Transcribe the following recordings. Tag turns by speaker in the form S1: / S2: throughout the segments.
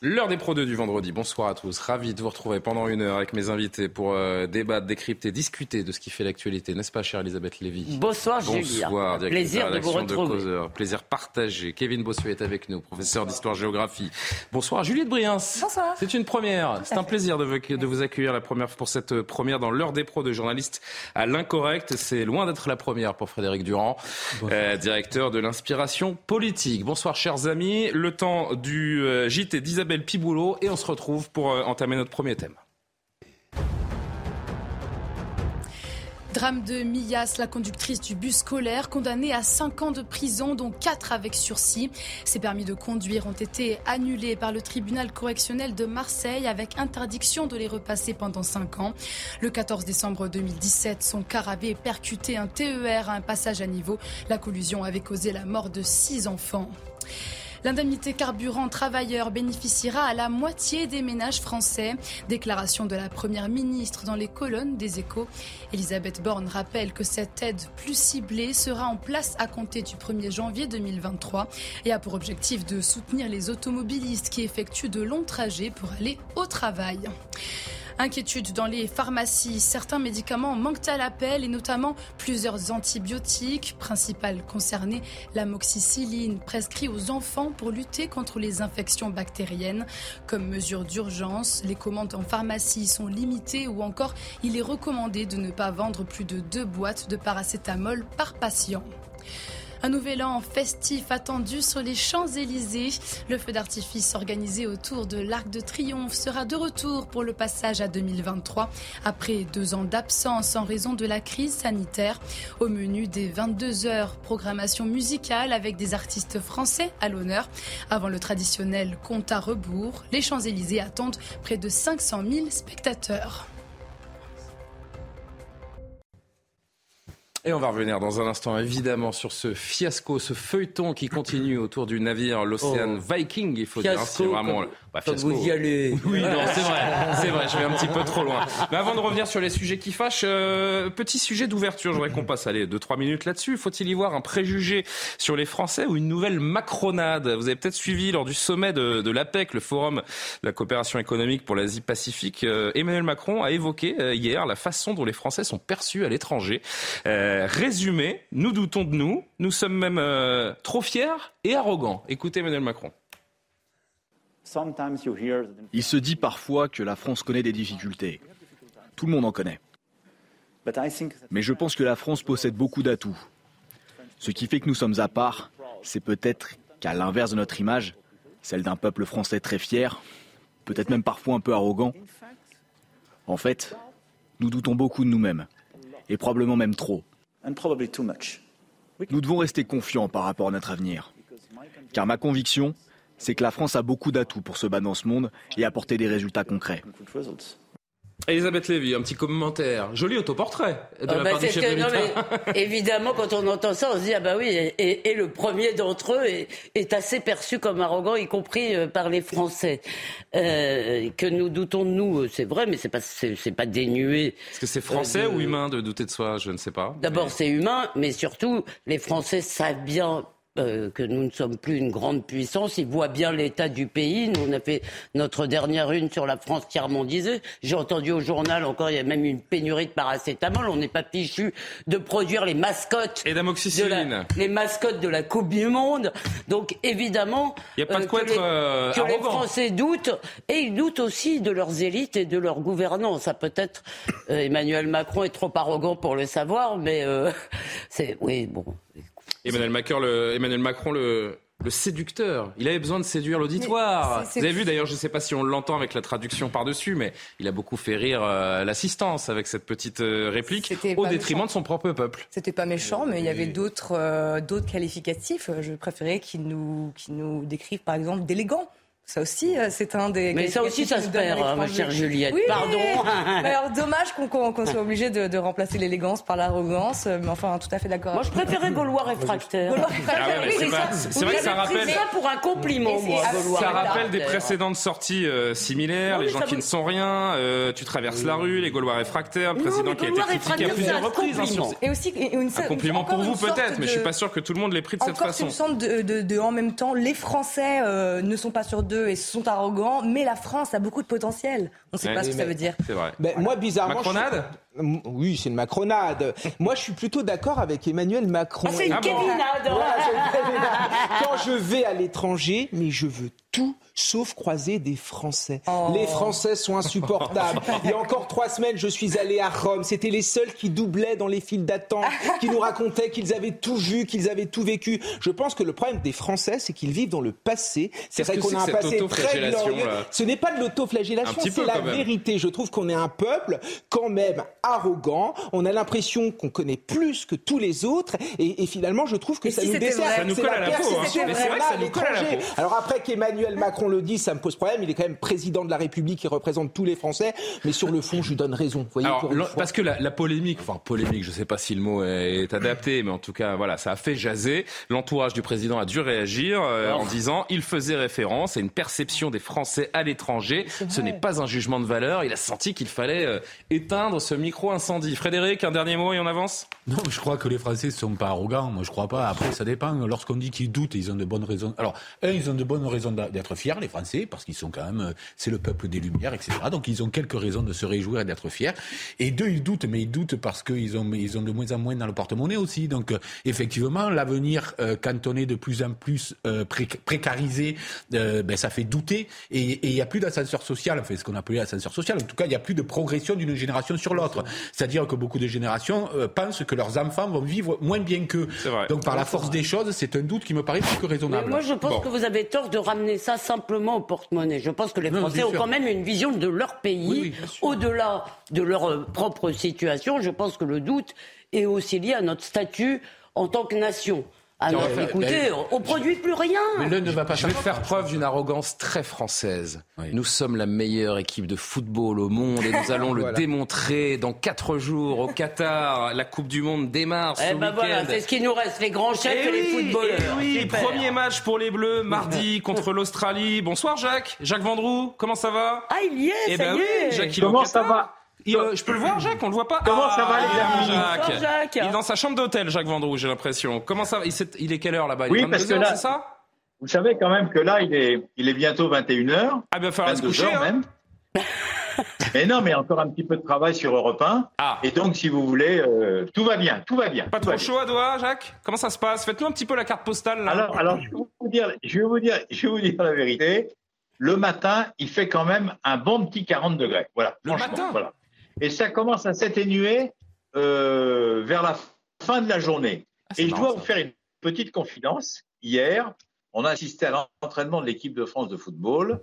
S1: L'heure des Pro 2 du vendredi. Bonsoir à tous. Ravi de vous retrouver pendant une heure avec mes invités pour euh, débattre, décrypter, discuter de ce qui fait l'actualité. N'est-ce pas, chère Elisabeth Lévy?
S2: Bonsoir,
S1: Bonsoir.
S2: Plaisir de vous retrouver.
S1: De Causeur. Plaisir partagé. Kevin Bossuet est avec nous, professeur d'histoire-géographie. Bonsoir, Juliette Briens.
S3: Bonsoir.
S1: C'est une première. C'est un plaisir de vous, de vous accueillir la première, pour cette première dans l'heure des pros de journalistes à l'incorrect. C'est loin d'être la première pour Frédéric Durand, euh, directeur de l'inspiration politique. Bonsoir, chers amis. Le temps du euh, JT d'Isabelle Piboulot et on se retrouve pour euh, entamer notre premier thème.
S3: Drame de Mias, la conductrice du bus scolaire, condamnée à 5 ans de prison, dont 4 avec sursis. Ses permis de conduire ont été annulés par le tribunal correctionnel de Marseille avec interdiction de les repasser pendant 5 ans. Le 14 décembre 2017, son car avait percuté un TER à un passage à niveau. La collusion avait causé la mort de 6 enfants. L'indemnité carburant travailleur bénéficiera à la moitié des ménages français. Déclaration de la Première ministre dans les colonnes des échos. Elisabeth Borne rappelle que cette aide plus ciblée sera en place à compter du 1er janvier 2023 et a pour objectif de soutenir les automobilistes qui effectuent de longs trajets pour aller au travail. Inquiétude dans les pharmacies. Certains médicaments manquent à l'appel et notamment plusieurs antibiotiques. Principal concerné, l'amoxicilline, prescrit aux enfants pour lutter contre les infections bactériennes. Comme mesure d'urgence, les commandes en pharmacie sont limitées ou encore il est recommandé de ne pas vendre plus de deux boîtes de paracétamol par patient. Un nouvel an festif attendu sur les Champs-Élysées. Le feu d'artifice organisé autour de l'Arc de Triomphe sera de retour pour le passage à 2023 après deux ans d'absence en raison de la crise sanitaire. Au menu des 22 heures, programmation musicale avec des artistes français à l'honneur. Avant le traditionnel compte à rebours, les Champs-Élysées attendent près de 500 000 spectateurs.
S1: Et on va revenir dans un instant évidemment sur ce fiasco, ce feuilleton qui continue autour du navire l'Océan
S2: Oh.
S1: Viking. Il faut dire,
S2: Fiasco,
S1: c'est vraiment
S2: comme-
S1: bah,
S2: vous y allez.
S1: Oui, non, c'est vrai, c'est vrai. Je vais un petit peu trop loin. Mais avant de revenir sur les sujets qui fâchent, euh, petit sujet d'ouverture. J'aurais qu'on passe allez deux trois minutes là-dessus. Faut-il y voir un préjugé sur les Français ou une nouvelle macronade? Vous avez peut-être suivi lors du sommet de, de l'APEC, le forum de la coopération économique pour l'Asie-Pacifique. euh, Emmanuel Macron a évoqué euh, hier la façon dont les Français sont perçus à l'étranger. Euh, résumé, nous doutons de nous, nous sommes même euh, trop fiers et arrogants. Écoutez Emmanuel Macron.
S4: Il se dit parfois que la France connaît des difficultés. Tout le monde en connaît. Mais je pense que la France possède beaucoup d'atouts. Ce qui fait que nous sommes à part, c'est peut-être qu'à l'inverse de notre image, celle d'un peuple français très fier, peut-être même parfois un peu arrogant, en fait, nous doutons beaucoup de nous-mêmes, et probablement même trop. Nous devons rester confiants par rapport à notre avenir. Car ma conviction, c'est que la France a beaucoup d'atouts pour se battre dans ce monde et apporter des résultats concrets.
S1: Elisabeth Lévy, un petit commentaire. Joli autoportrait de
S2: Ah
S1: la
S2: bah,
S1: part du
S2: c'est
S1: chef
S2: que-
S1: de
S2: non,
S1: l'État.
S2: mais évidemment, quand on entend ça, on se dit ah bah oui, et, le premier d'entre eux est, est assez perçu comme arrogant, y compris euh, par les Français. Euh, que nous doutons de nous, euh, c'est vrai, mais c'est pas c'est pas dénué.
S1: Est-ce que c'est français
S2: Euh, de-
S1: ou humain de douter de soi? Je ne sais pas.
S2: D'abord,
S1: Mais-
S2: c'est humain, mais surtout, les Français savent bien euh, que nous ne sommes plus une grande puissance. Ils voient bien l'état du pays. Nous, on a fait notre dernière une sur la France tiers-mondisée. J'ai entendu au journal encore, il y a même une pénurie de paracétamol. On n'est pas fichu de produire les mascottes.
S1: Et
S2: de
S1: d'amoxicilline.
S2: la, les mascottes de la Coupe du Monde. Donc évidemment,
S1: Il y a pas de quoi être,
S2: les,
S1: euh,
S2: que les
S1: arrogant.
S2: Français doutent et ils doutent aussi de leurs élites et de leur gouvernance. Ça peut-être euh, Emmanuel Macron est trop arrogant pour le savoir, mais euh, c'est oui bon.
S1: Emmanuel Macron, le, Emmanuel Macron le, le séducteur. Il avait besoin de séduire l'auditoire. Vous avez vu d'ailleurs, je ne sais pas si on l'entend avec la traduction par-dessus, mais il a beaucoup fait rire euh, l'assistance avec cette petite euh, réplique au détriment de son propre peuple.
S5: C'était pas méchant, mais il y avait d'autres euh, d'autres qualificatifs. Je préférais qu'il nous, qu'il nous décrivent par exemple d'élégant. Ça aussi, euh, c'est un des.
S2: Mais ça aussi, ça se perd, hein, ma chère Juliette. Pardon.
S5: alors, dommage qu'on soit obligé de, de remplacer l'élégance par l'arrogance. Euh, mais enfin, tout à fait d'accord.
S2: Moi, je préférais Gaulois réfractaire. Gaulois
S1: réfractaire. c'est vrai que ça rappelle.
S2: ça pour un compliment, moi.
S1: Ça rappelle des précédentes sorties euh, similaires. les gens qui ne sont rien. tu traverses la rue, les Gaulois réfractaires. Le président qui a été critiqué à plusieurs reprises. Hein,
S5: et aussi,
S1: un compliment pour vous peut-être, mais je suis pas sûr que tout le monde l'ait pris de cette façon.
S5: Encore une sorte de, en même temps, les Français ne sont pas sur deux et sont arrogants, mais la France a beaucoup de potentiel. On ne sait pas ce que ça veut dire.
S1: C'est vrai.
S6: Ben, moi, bizarrement.
S1: Macronade
S6: Oui, c'est une macronade. moi, je suis plutôt d'accord avec Emmanuel Macron.
S2: Ah, c'est une
S6: Quand je vais à l'étranger, mais je veux tout sauf croiser des Français. Oh. Les Français sont insupportables. Il y a encore trois semaines, je suis allé à Rome. C'était les seuls qui doublaient dans les files d'attente, qui nous racontaient qu'ils avaient tout vu, qu'ils avaient tout vécu. Je pense que le problème des Français, c'est qu'ils vivent dans le passé.
S1: C'est vrai qu'on a un passé très glorieux.
S6: Ce n'est pas de l'autoflagellation, c'est la vérité. Je trouve qu'on est un peuple quand même arrogant. On a l'impression qu'on connaît plus que tous les autres. Et, finalement, je trouve que ça nous dessert.
S1: Ça nous colle à la peau. Hein.
S6: Alors après qu'Emmanuel Macron le dise, ça me pose problème. Il est quand même président de la République, il représente tous les Français. Mais sur le fond, je lui donne raison.
S1: Voyez, parce que la, polémique, enfin polémique, je ne sais pas si le mot est adapté, mais en tout cas, voilà, ça a fait jaser. L'entourage du président a dû réagir euh, en disant il faisait référence à une perception des Français à l'étranger. Ce n'est pas un jugement de valeur. Il a senti qu'il fallait euh, éteindre ce micro-incendie. Frédéric, un dernier mot et on avance?
S7: Non, je crois que les Français ne sont pas arrogants. Moi, je crois pas. Après, ça dépend. Lorsqu'on dit qu'ils doutent, ils ont de bonnes raisons. Alors, un, ils ont de bonnes raisons d'être fiers, les Français, parce qu'ils sont quand même, euh, c'est le peuple des Lumières, etc. Donc, ils ont quelques raisons de se réjouir et d'être fiers. Et deux, ils doutent, mais ils doutent parce qu'ils ont, ils ont de moins en moins dans le porte-monnaie aussi. Donc, euh, effectivement, l'avenir, quand on est de plus en plus précarisé, ben, ça fait douter. Et il n'y a plus d'ascenseur social, enfin, ce qu'on appelait l'ascenseur social. En tout cas, il n'y a plus de progression d'une génération sur l'autre. C'est-à-dire que beaucoup de générations euh, pensent que leurs enfants vont vivre moins bien qu'eux. Donc, par la force des choses, c'est un doute qui me paraît plus que raisonnable.
S2: moi, je pense que vous avez tort de ramener ça simplement au porte-monnaie. Je pense que les Français ont quand même une vision de leur pays, au-delà de leur euh, propre situation. Je pense que le doute est aussi lié à notre statut en tant que nation. Alors, écoutez, on produit plus rien.
S1: Mais ne va pas Je vais faire preuve d'une arrogance très française. Nous sommes la meilleure équipe de football au monde et nous allons le démontrer dans quatre jours au Qatar. La Coupe du Monde démarre eh ce ben
S2: voilà, c'est ce qui nous reste, les grands chefs et, les footballeurs.
S1: Eh oui, premier match pour les Bleus mardi contre l'Australie. Bonsoir Jacques. Jacques Vendroux, comment ça va?
S2: Ah, il y est,
S1: eh
S2: ça
S1: ben
S2: y
S1: est. Jacques,
S8: comment ça va?
S1: Je peux le voir, Jacques? On le voit pas?
S8: Comment ça va, les
S1: ah, Jacques. Jacques. Il est dans sa chambre d'hôtel, Jacques Vendroux, j'ai l'impression. Comment ça il, est, il est quelle heure là-bas?
S8: Oui, parce que là, c'est ça? Vous savez quand même que là, il est, il est bientôt 21h.
S1: Ah, bien, falloir se coucher. Hein. même.
S8: mais non, mais encore un petit peu de travail sur Europe 1. Ah. Et donc, si vous voulez, euh, tout va bien, tout va bien.
S1: Pas trop chaud à doigt, Jacques? Comment ça se passe? Faites-nous un petit peu la carte postale. Là.
S8: Alors, alors je, vais vous dire, je, vais vous dire, je vais vous dire la vérité. Le matin, il fait quand même un bon petit 40 degrés. Voilà.
S1: Le matin?
S8: voilà et ça commence à s'atténuer euh, vers la fin de la journée. Ah, et je dois vous faire une petite confidence. Hier, on a assisté à l'entraînement de l'équipe de France de football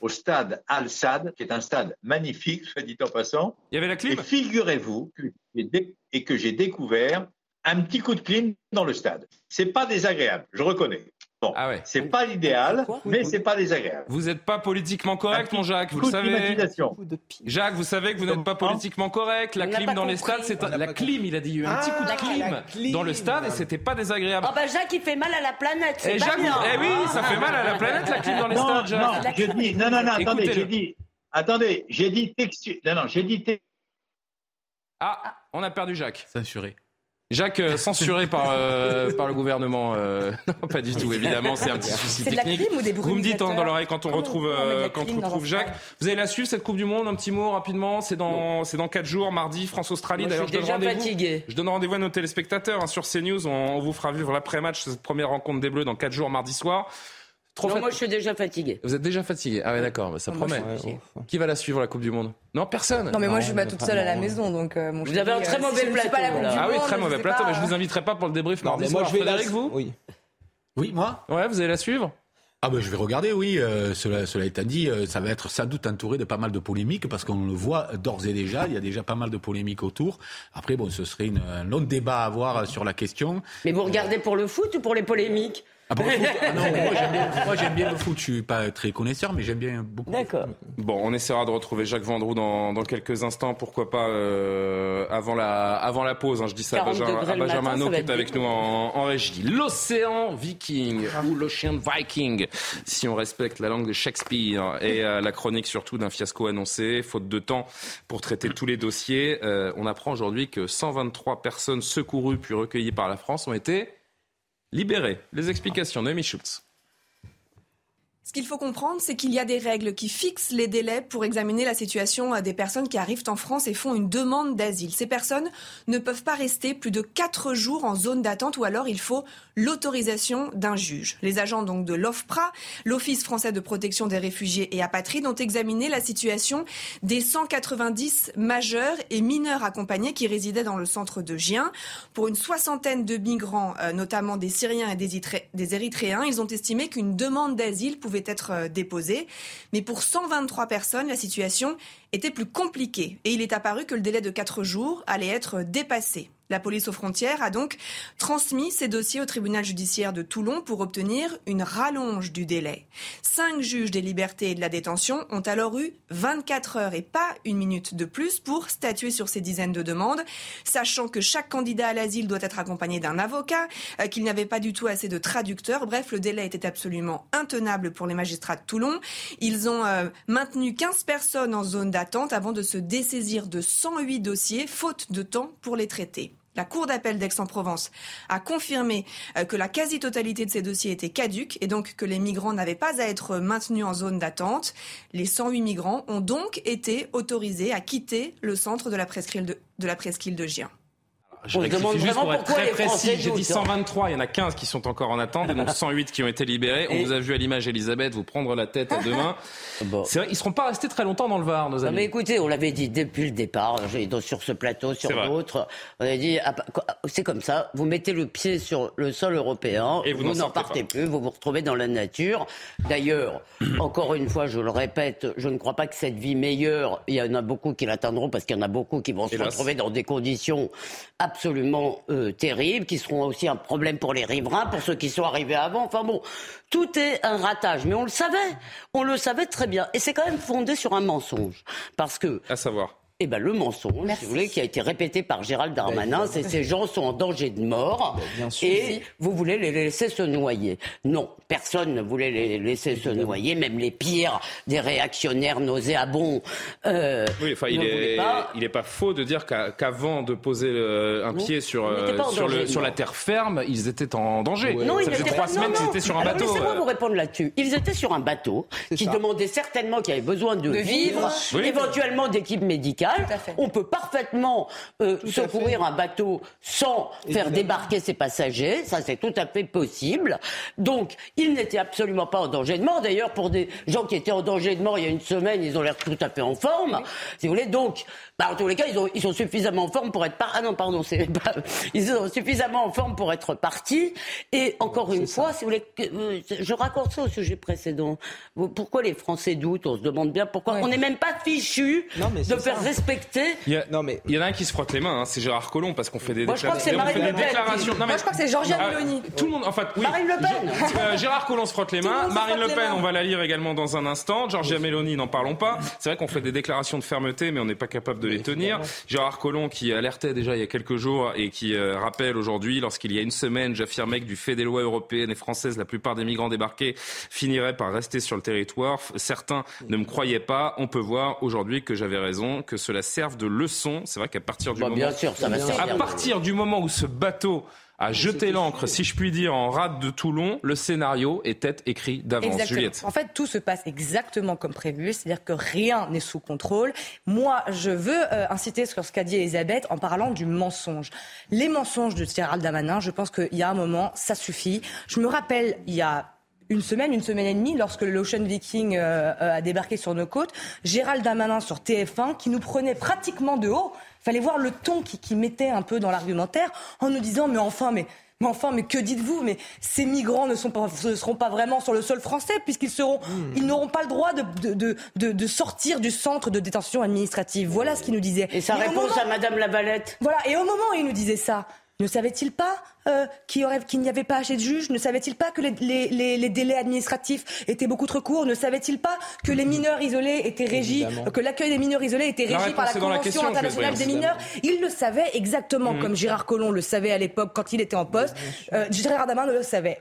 S8: au stade Al-Sad, qui est un stade magnifique, soit dit en passant.
S1: Il y avait la clim
S8: Et figurez-vous que, et que j'ai découvert un petit coup de clim dans le stade. C'est pas désagréable, je reconnais. Bon, ah ouais. c'est pas l'idéal, mais c'est pas désagréable.
S1: Vous n'êtes pas politiquement correct, mon Jacques, vous le savez. Jacques, vous savez que vous n'êtes pas politiquement correct. La clim dans les stades, c'est la clim. Il a dit il y a eu un petit coup de ah, clim dans le stade et c'était pas désagréable.
S2: Oh bah Jacques, il fait mal à la planète.
S1: Et Jacques, eh oui, ça fait mal à la planète la clim dans les stades, Jacques.
S8: Non, dis, non, non, non, attendez, j'ai dit, attendez, j'ai dit textu, non, non, j'ai dit.
S1: Ah, on a perdu Jacques. Censuré. Jacques, euh, censuré par, euh, par le gouvernement. Euh, non, pas du tout, évidemment, c'est un petit souci technique.
S5: De la ou des
S1: Vous me dites hein, dans l'oreille quand on retrouve, quand on retrouve Jacques. Vous allez la suivre, cette Coupe du Monde, un petit mot rapidement? C'est dans, c'est dans 4 jours, mardi, France-Australie.
S2: D'ailleurs, je, donne rendez-vous.
S1: Je donne rendez-vous à nos téléspectateurs hein, sur CNews. On, on vous fera vivre l'après-match, cette première rencontre des Bleus dans 4 jours, mardi soir
S2: non, moi je suis déjà fatigué.
S1: Vous êtes déjà fatigué Ah ouais, d'accord, bah, ça promet. Qui va la suivre la Coupe du Monde? Non, personne.
S5: Non, mais moi je suis pas toute seule à la maison, donc euh,
S2: Vous avez un très mauvais plateau.
S1: ah oui, très mauvais plateau, mais je vous inviterai pas pour le débrief mardi
S6: Moi, je vais
S1: avec vous
S6: Oui.
S7: Oui, moi
S1: Ouais, vous allez la suivre?
S7: Ah ben, je vais regarder, oui. Euh, cela, cela étant dit, euh, ça va être sans doute entouré de pas mal de polémiques parce qu'on le voit d'ores et déjà. Il y a déjà pas mal de polémiques autour. Après, bon, ce serait une, un long débat à avoir sur la question.
S2: Mais vous regardez pour le foot ou pour les polémiques?
S7: Ah, bon, ah non, moi j'aime bien, le foot. Je suis pas très connaisseur, mais j'aime bien beaucoup.
S2: D'accord.
S1: Bon, on essaiera de retrouver Jacques Vendroux dans, dans quelques instants. Pourquoi pas euh, avant la avant la pause. Hein, je dis ça à Benjamin, Benjamin qui est avec nous en, en régie. L'océan Viking ou l'Ocean Viking, si on respecte la langue de Shakespeare et euh, la chronique surtout d'un fiasco annoncé, faute de temps pour traiter tous les dossiers. Euh, on apprend aujourd'hui que 123 personnes secourues puis recueillies par la France ont été libéré. Les explications de Schultz.
S9: Qu'il faut comprendre, c'est qu'il y a des règles qui fixent les délais pour examiner la situation des personnes qui arrivent en France et font une demande d'asile. Ces personnes ne peuvent pas rester plus de quatre jours en zone d'attente ou alors il faut l'autorisation d'un juge. Les agents donc de l'OFPRA, l'Office français de protection des réfugiés et apatrides, ont examiné la situation des 190 majeurs et mineurs accompagnés qui résidaient dans le centre de Gien. Pour une soixantaine de migrants, euh, notamment des Syriens et des Érythréens, ils ont estimé qu'une demande d'asile pouvait être euh, déposé. Mais pour 123 personnes, la situation était plus compliquée et il est apparu que le délai de 4 jours allait être dépassé. La police aux frontières a donc transmis ces dossiers au tribunal judiciaire de Toulon pour obtenir une rallonge du délai. Cinq juges des libertés et de la détention ont alors eu 24 heures et pas une minute de plus pour statuer sur ces dizaines de demandes, sachant que chaque candidat à l'asile doit être accompagné d'un avocat, euh, qu'il n'y avait pas du tout assez de traducteurs. Bref, le délai était absolument intenable pour les magistrats de Toulon. Ils ont euh, maintenu 15 personnes en zone d'attente avant de se dessaisir de 108 dossiers, faute de temps pour les traiter. La Cour d'appel d'Aix-en-Provence a confirmé euh, que la quasi-totalité de ces dossiers étaient caduques et donc que les migrants n'avaient pas à être maintenus en zone d'attente. Les 108 migrants ont donc été autorisés à quitter le centre de la presqu'île de, de, la presqu'île de Gien.
S1: Je demande juste pour être très précis. J'ai dit 123, il y en a 15 qui sont encore en attente et donc 108 qui ont été libérés. On vous a vu à l'image, Elisabeth, vous prendre la tête à demain. Bon. C'est vrai, ils seront pas restés très longtemps dans le Var, nos amis.
S2: mais écoutez, on l'avait dit depuis le départ, sur ce plateau, sur d'autres. On a dit, ah, bah, c'est comme ça, vous mettez le pied sur le sol européen, et vous, n'en partez plus, vous vous retrouvez dans la nature. D'ailleurs, encore une fois, je le répète, je ne crois pas que cette vie meilleure, il y en a beaucoup qui l'atteindront parce qu'il y en a beaucoup qui vont se retrouver dans des conditions absolument euh, terribles, qui seront aussi un problème pour les riverains, pour ceux qui sont arrivés avant. Enfin bon, tout est un ratage. Mais on le savait, on le savait très bien. Et c'est quand même fondé sur un mensonge. Parce que...
S1: À savoir
S2: eh ben, le mensonge, si vous voulez, qui a été répété par Gérald Darmanin, c'est ces gens sont en danger de mort et vous voulez les laisser se noyer. Non, personne ne voulait les laisser se noyer, même les pires des réactionnaires nauséabonds.
S1: Euh, oui, enfin, il est, il est pas faux de dire qu'avant de poser un pied sur, euh, sur, le, sur, la terre ferme, ils étaient en danger. Non, Ça fait trois semaines qu'ils étaient sur un bateau.
S2: Laissez-moi vous répondre là-dessus. Ils étaient sur un bateau qui demandait certainement qu'il y avait besoin de, vivre, éventuellement d'équipes médicales on peut parfaitement euh, secourir un bateau sans faire débarquer ses passagers. Ça, c'est tout à fait possible. Donc, ils n'étaient absolument pas en danger de mort. D'ailleurs, pour des gens qui étaient en danger de mort il y a une semaine, ils ont l'air tout à fait en forme. Si vous voulez, donc, bah, en tous les cas, ils, ont, ils sont suffisamment en forme pour être par... Ah non, pardon, c'est pas... ils sont suffisamment en forme pour être partis. Et encore une fois, si vous voulez, euh, je raccorde ça au sujet précédent. Pourquoi les Français doutent On se demande bien pourquoi. On n'est même pas fichu de faire respecter.
S1: Il y, a, non, mais... il y en a un qui se frotte les mains, hein, c'est Gérard Collomb, parce qu'on fait des,
S2: Moi, je crois que c'est Marine Le
S9: Pen. Moi, je crois que c'est Georgia ah, Meloni.
S1: Tout le monde, en fait, oui.
S2: Marine Le Pen.
S1: Euh, Gérard Collomb se frotte les mains. Marine Le Pen, on va la lire également dans un instant. Georgia Meloni, n'en parlons pas. C'est vrai qu'on fait des déclarations de fermeté, mais on n'est pas capable de les tenir. Gérard Collomb qui alertait déjà il y a quelques jours et qui euh, rappelle aujourd'hui, lorsqu'il y a une semaine, j'affirmais que du fait des lois européennes et françaises, la plupart des migrants débarqués finiraient par rester sur le territoire. Certains ne me croyaient pas. On peut voir aujourd'hui que j'avais raison, que cela serve de leçon. C'est vrai qu'à partir du
S2: bah,
S1: moment,
S2: bien sûr, ça va
S1: à partir du moment où ce bateau a jeté l'encre, si je puis dire, en rade de Toulon, le scénario était écrit d'avance. Juliette.
S5: En fait, tout se passe exactement comme prévu, c'est-à-dire que rien n'est sous contrôle. Moi, je veux euh, inciter sur ce qu'a dit Elisabeth en parlant du mensonge. Les mensonges de Gérald Damanin, je pense qu'il y a un moment, ça suffit. Je me rappelle, il y a une semaine, une semaine et demie, lorsque l'Ocean Viking euh, euh, a débarqué sur nos côtes, Gérald Damanin sur TF1, qui nous prenait pratiquement de haut, fallait voir le ton qui, qui mettait un peu dans l'argumentaire, en nous disant, mais enfin, mais Mais enfin, mais que dites-vous? Mais ces migrants ne, sont pas, ne seront pas vraiment sur le sol français puisqu'ils seront, hmm. ils n'auront pas le droit de, de, de, de, sortir du centre de détention administrative. Voilà ce qu'il nous disait.
S2: Et sa réponse à Madame Lavalette?
S5: Voilà. Et au moment où il nous disait ça, ne savait-il pas euh, qu'il n'y avait pas assez de juges Ne savait-il pas que les, les, les, délais administratifs étaient beaucoup trop courts Ne savait-il pas que les mineurs isolés étaient régis, que l'accueil des mineurs isolés était régi par la Convention internationale des mineurs? Il le savait exactement mmh. comme Gérard Collomb le savait à l'époque quand il était en poste. Euh, Gérard Damin le savait.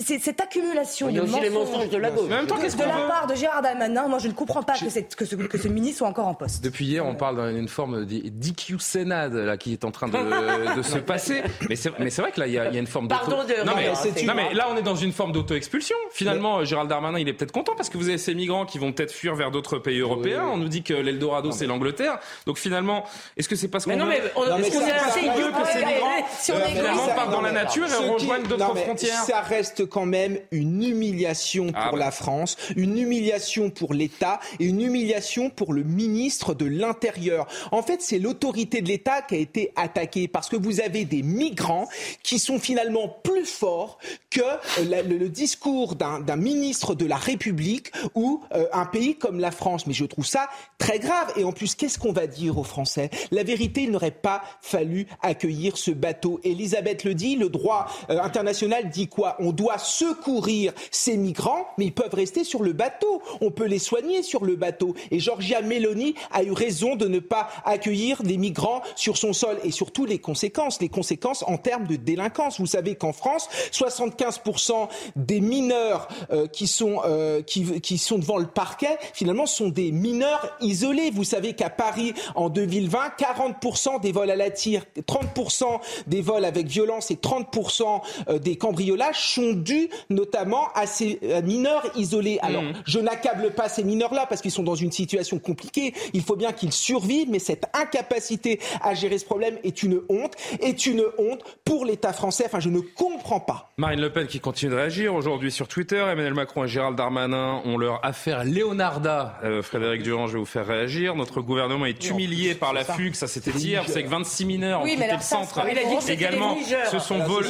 S5: C'est cette accumulation de
S2: mensonges, de la gauche.
S5: de la part de Gérard Darmanin, moi je ne comprends pas que, que, ce, que, ce, ministre soit encore en poste.
S1: Depuis hier, on parle d'une forme d'IQ Sénade là, qui est en train de, de se passer. Mais c'est vrai que là, il y, a une forme
S2: Pardon de...
S1: Non mais, non, mais là, on est dans une forme d'auto-expulsion. Finalement, Gérald Darmanin, il est peut-être content parce que vous avez ces migrants qui vont peut-être fuir vers d'autres pays européens. On nous dit que l'Eldorado, c'est l'Angleterre. Donc finalement, est-ce que c'est parce qu'on
S2: veut...
S1: Mais
S2: non, mais est-ce
S1: que c'est assez idiot que ces migrants, finalement, partent dans la nature et rejoignent d'autres frontières
S6: Ça reste quand même une humiliation ah pour la France, une humiliation pour l'État et une humiliation pour le ministre de l'Intérieur. En fait, c'est l'autorité de l'État qui a été attaquée parce que vous avez des migrants qui sont finalement plus forts que euh, le, discours d'un ministre de la République ou euh, un pays comme la France. Mais je trouve ça très grave. Et en plus, qu'est-ce qu'on va dire aux Français? La vérité, il n'aurait pas fallu accueillir ce bateau. Elisabeth le dit, le droit euh, international dit quoi? On doit secourir ces migrants, mais ils peuvent rester sur le bateau. On peut les soigner sur le bateau. Et Georgia Meloni a eu raison de ne pas accueillir des migrants sur son sol et surtout les conséquences, les conséquences en termes de délinquance. Vous savez qu'en France, 75% des mineurs euh, qui, sont, euh, qui, qui sont devant le parquet, finalement, sont des mineurs isolés. Vous savez qu'à Paris, en 2020, 40% des vols à la tire, 30% des vols avec violence et 30% euh, des cambriolages sont dus notamment à ces mineurs isolés. Alors, mmh. je n'accable pas ces mineurs-là parce qu'ils sont dans une situation compliquée. Il faut bien qu'ils survivent, mais cette incapacité à gérer ce problème est une honte, est une honte pour l'État français. Enfin, je ne comprends pas.
S1: Marine Le Pen qui continue de réagir aujourd'hui sur Twitter. Emmanuel Macron et Gérald Darmanin ont leur affaire Leonarda. Euh, Frédéric Durand, je vais vous faire réagir. Notre gouvernement est humilié par la fugue. Ça, c'était hier. C'est que 26 mineurs
S5: oui,
S1: ont quitté le centre. également, ce sont volés.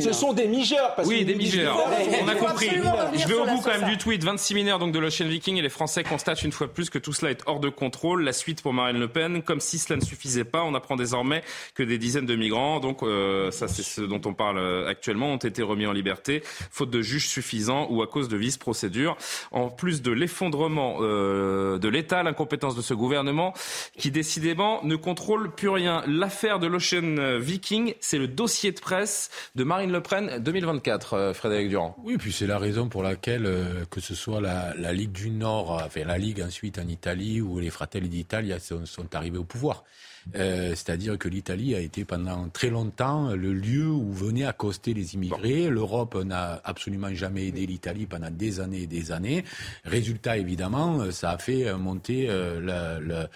S6: Ce sont des Migeurs.
S1: oui, des Migeurs. On a compris. Je vais au bout quand même du tweet. 26 mineurs donc de l'Ocean Viking et les Français constatent une fois de plus que tout cela est hors de contrôle. La suite pour Marine Le Pen, comme si cela ne suffisait pas, on apprend désormais que des dizaines de migrants, donc euh, ça c'est ce dont on parle euh, actuellement, ont été remis en liberté, faute de juges suffisants ou à cause de vice-procédures. En plus de l'effondrement euh, de l'État, l'incompétence de ce gouvernement qui décidément ne contrôle plus rien. L'affaire de l'Ocean Viking, c'est le dossier de presse de Marine Le Pen 2024, Frédéric Durand.
S7: Oui, puis c'est la raison pour laquelle, que ce soit la, Ligue du Nord, enfin la Ligue ensuite en Italie, ou les Fratelli d'Italia sont arrivés au pouvoir. Euh, c'est-à-dire que l'Italie a été pendant très longtemps le lieu où venaient accoster les immigrés. L'Europe n'a absolument jamais aidé l'Italie pendant des années et des années. Résultat, évidemment, ça a fait monter euh,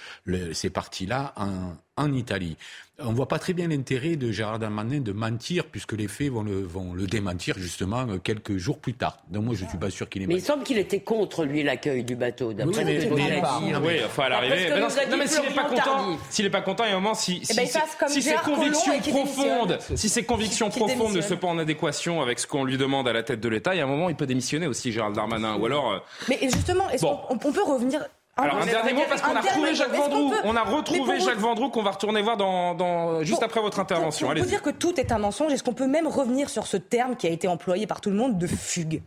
S7: ces partis-là en, en Italie. On ne voit pas très bien l'intérêt de Gérard Darmanin de mentir, puisque les faits vont le, vont le démentir justement euh, quelques jours plus tard. Donc moi, je ne suis pas sûr qu'il est.
S2: Mais il semble qu'il était contre lui l'accueil du bateau. D'après oui, mais, mais,
S1: mais, oui, enfin à l'arrivée. Non, mais s'il n'est pas content, s'il n'est pas content, il y a un moment si si, eh ben, si, ses convictions profondes, si ses convictions profondes ne sont pas en adéquation avec ce qu'on lui demande à la tête de l'État, il y a un moment il peut démissionner aussi Gérald Darmanin, ou alors. Euh,
S5: mais justement, est-ce qu'on peut revenir
S1: Alors un dernier mot parce qu'on a retrouvé Jacques Vendroux. On a retrouvé Jacques Vendroux qu'on va retourner voir dans, dans juste après votre intervention.
S5: On peut dire que tout est un mensonge. Est-ce qu'on peut même revenir sur ce terme qui a été employé par tout le monde de fugue?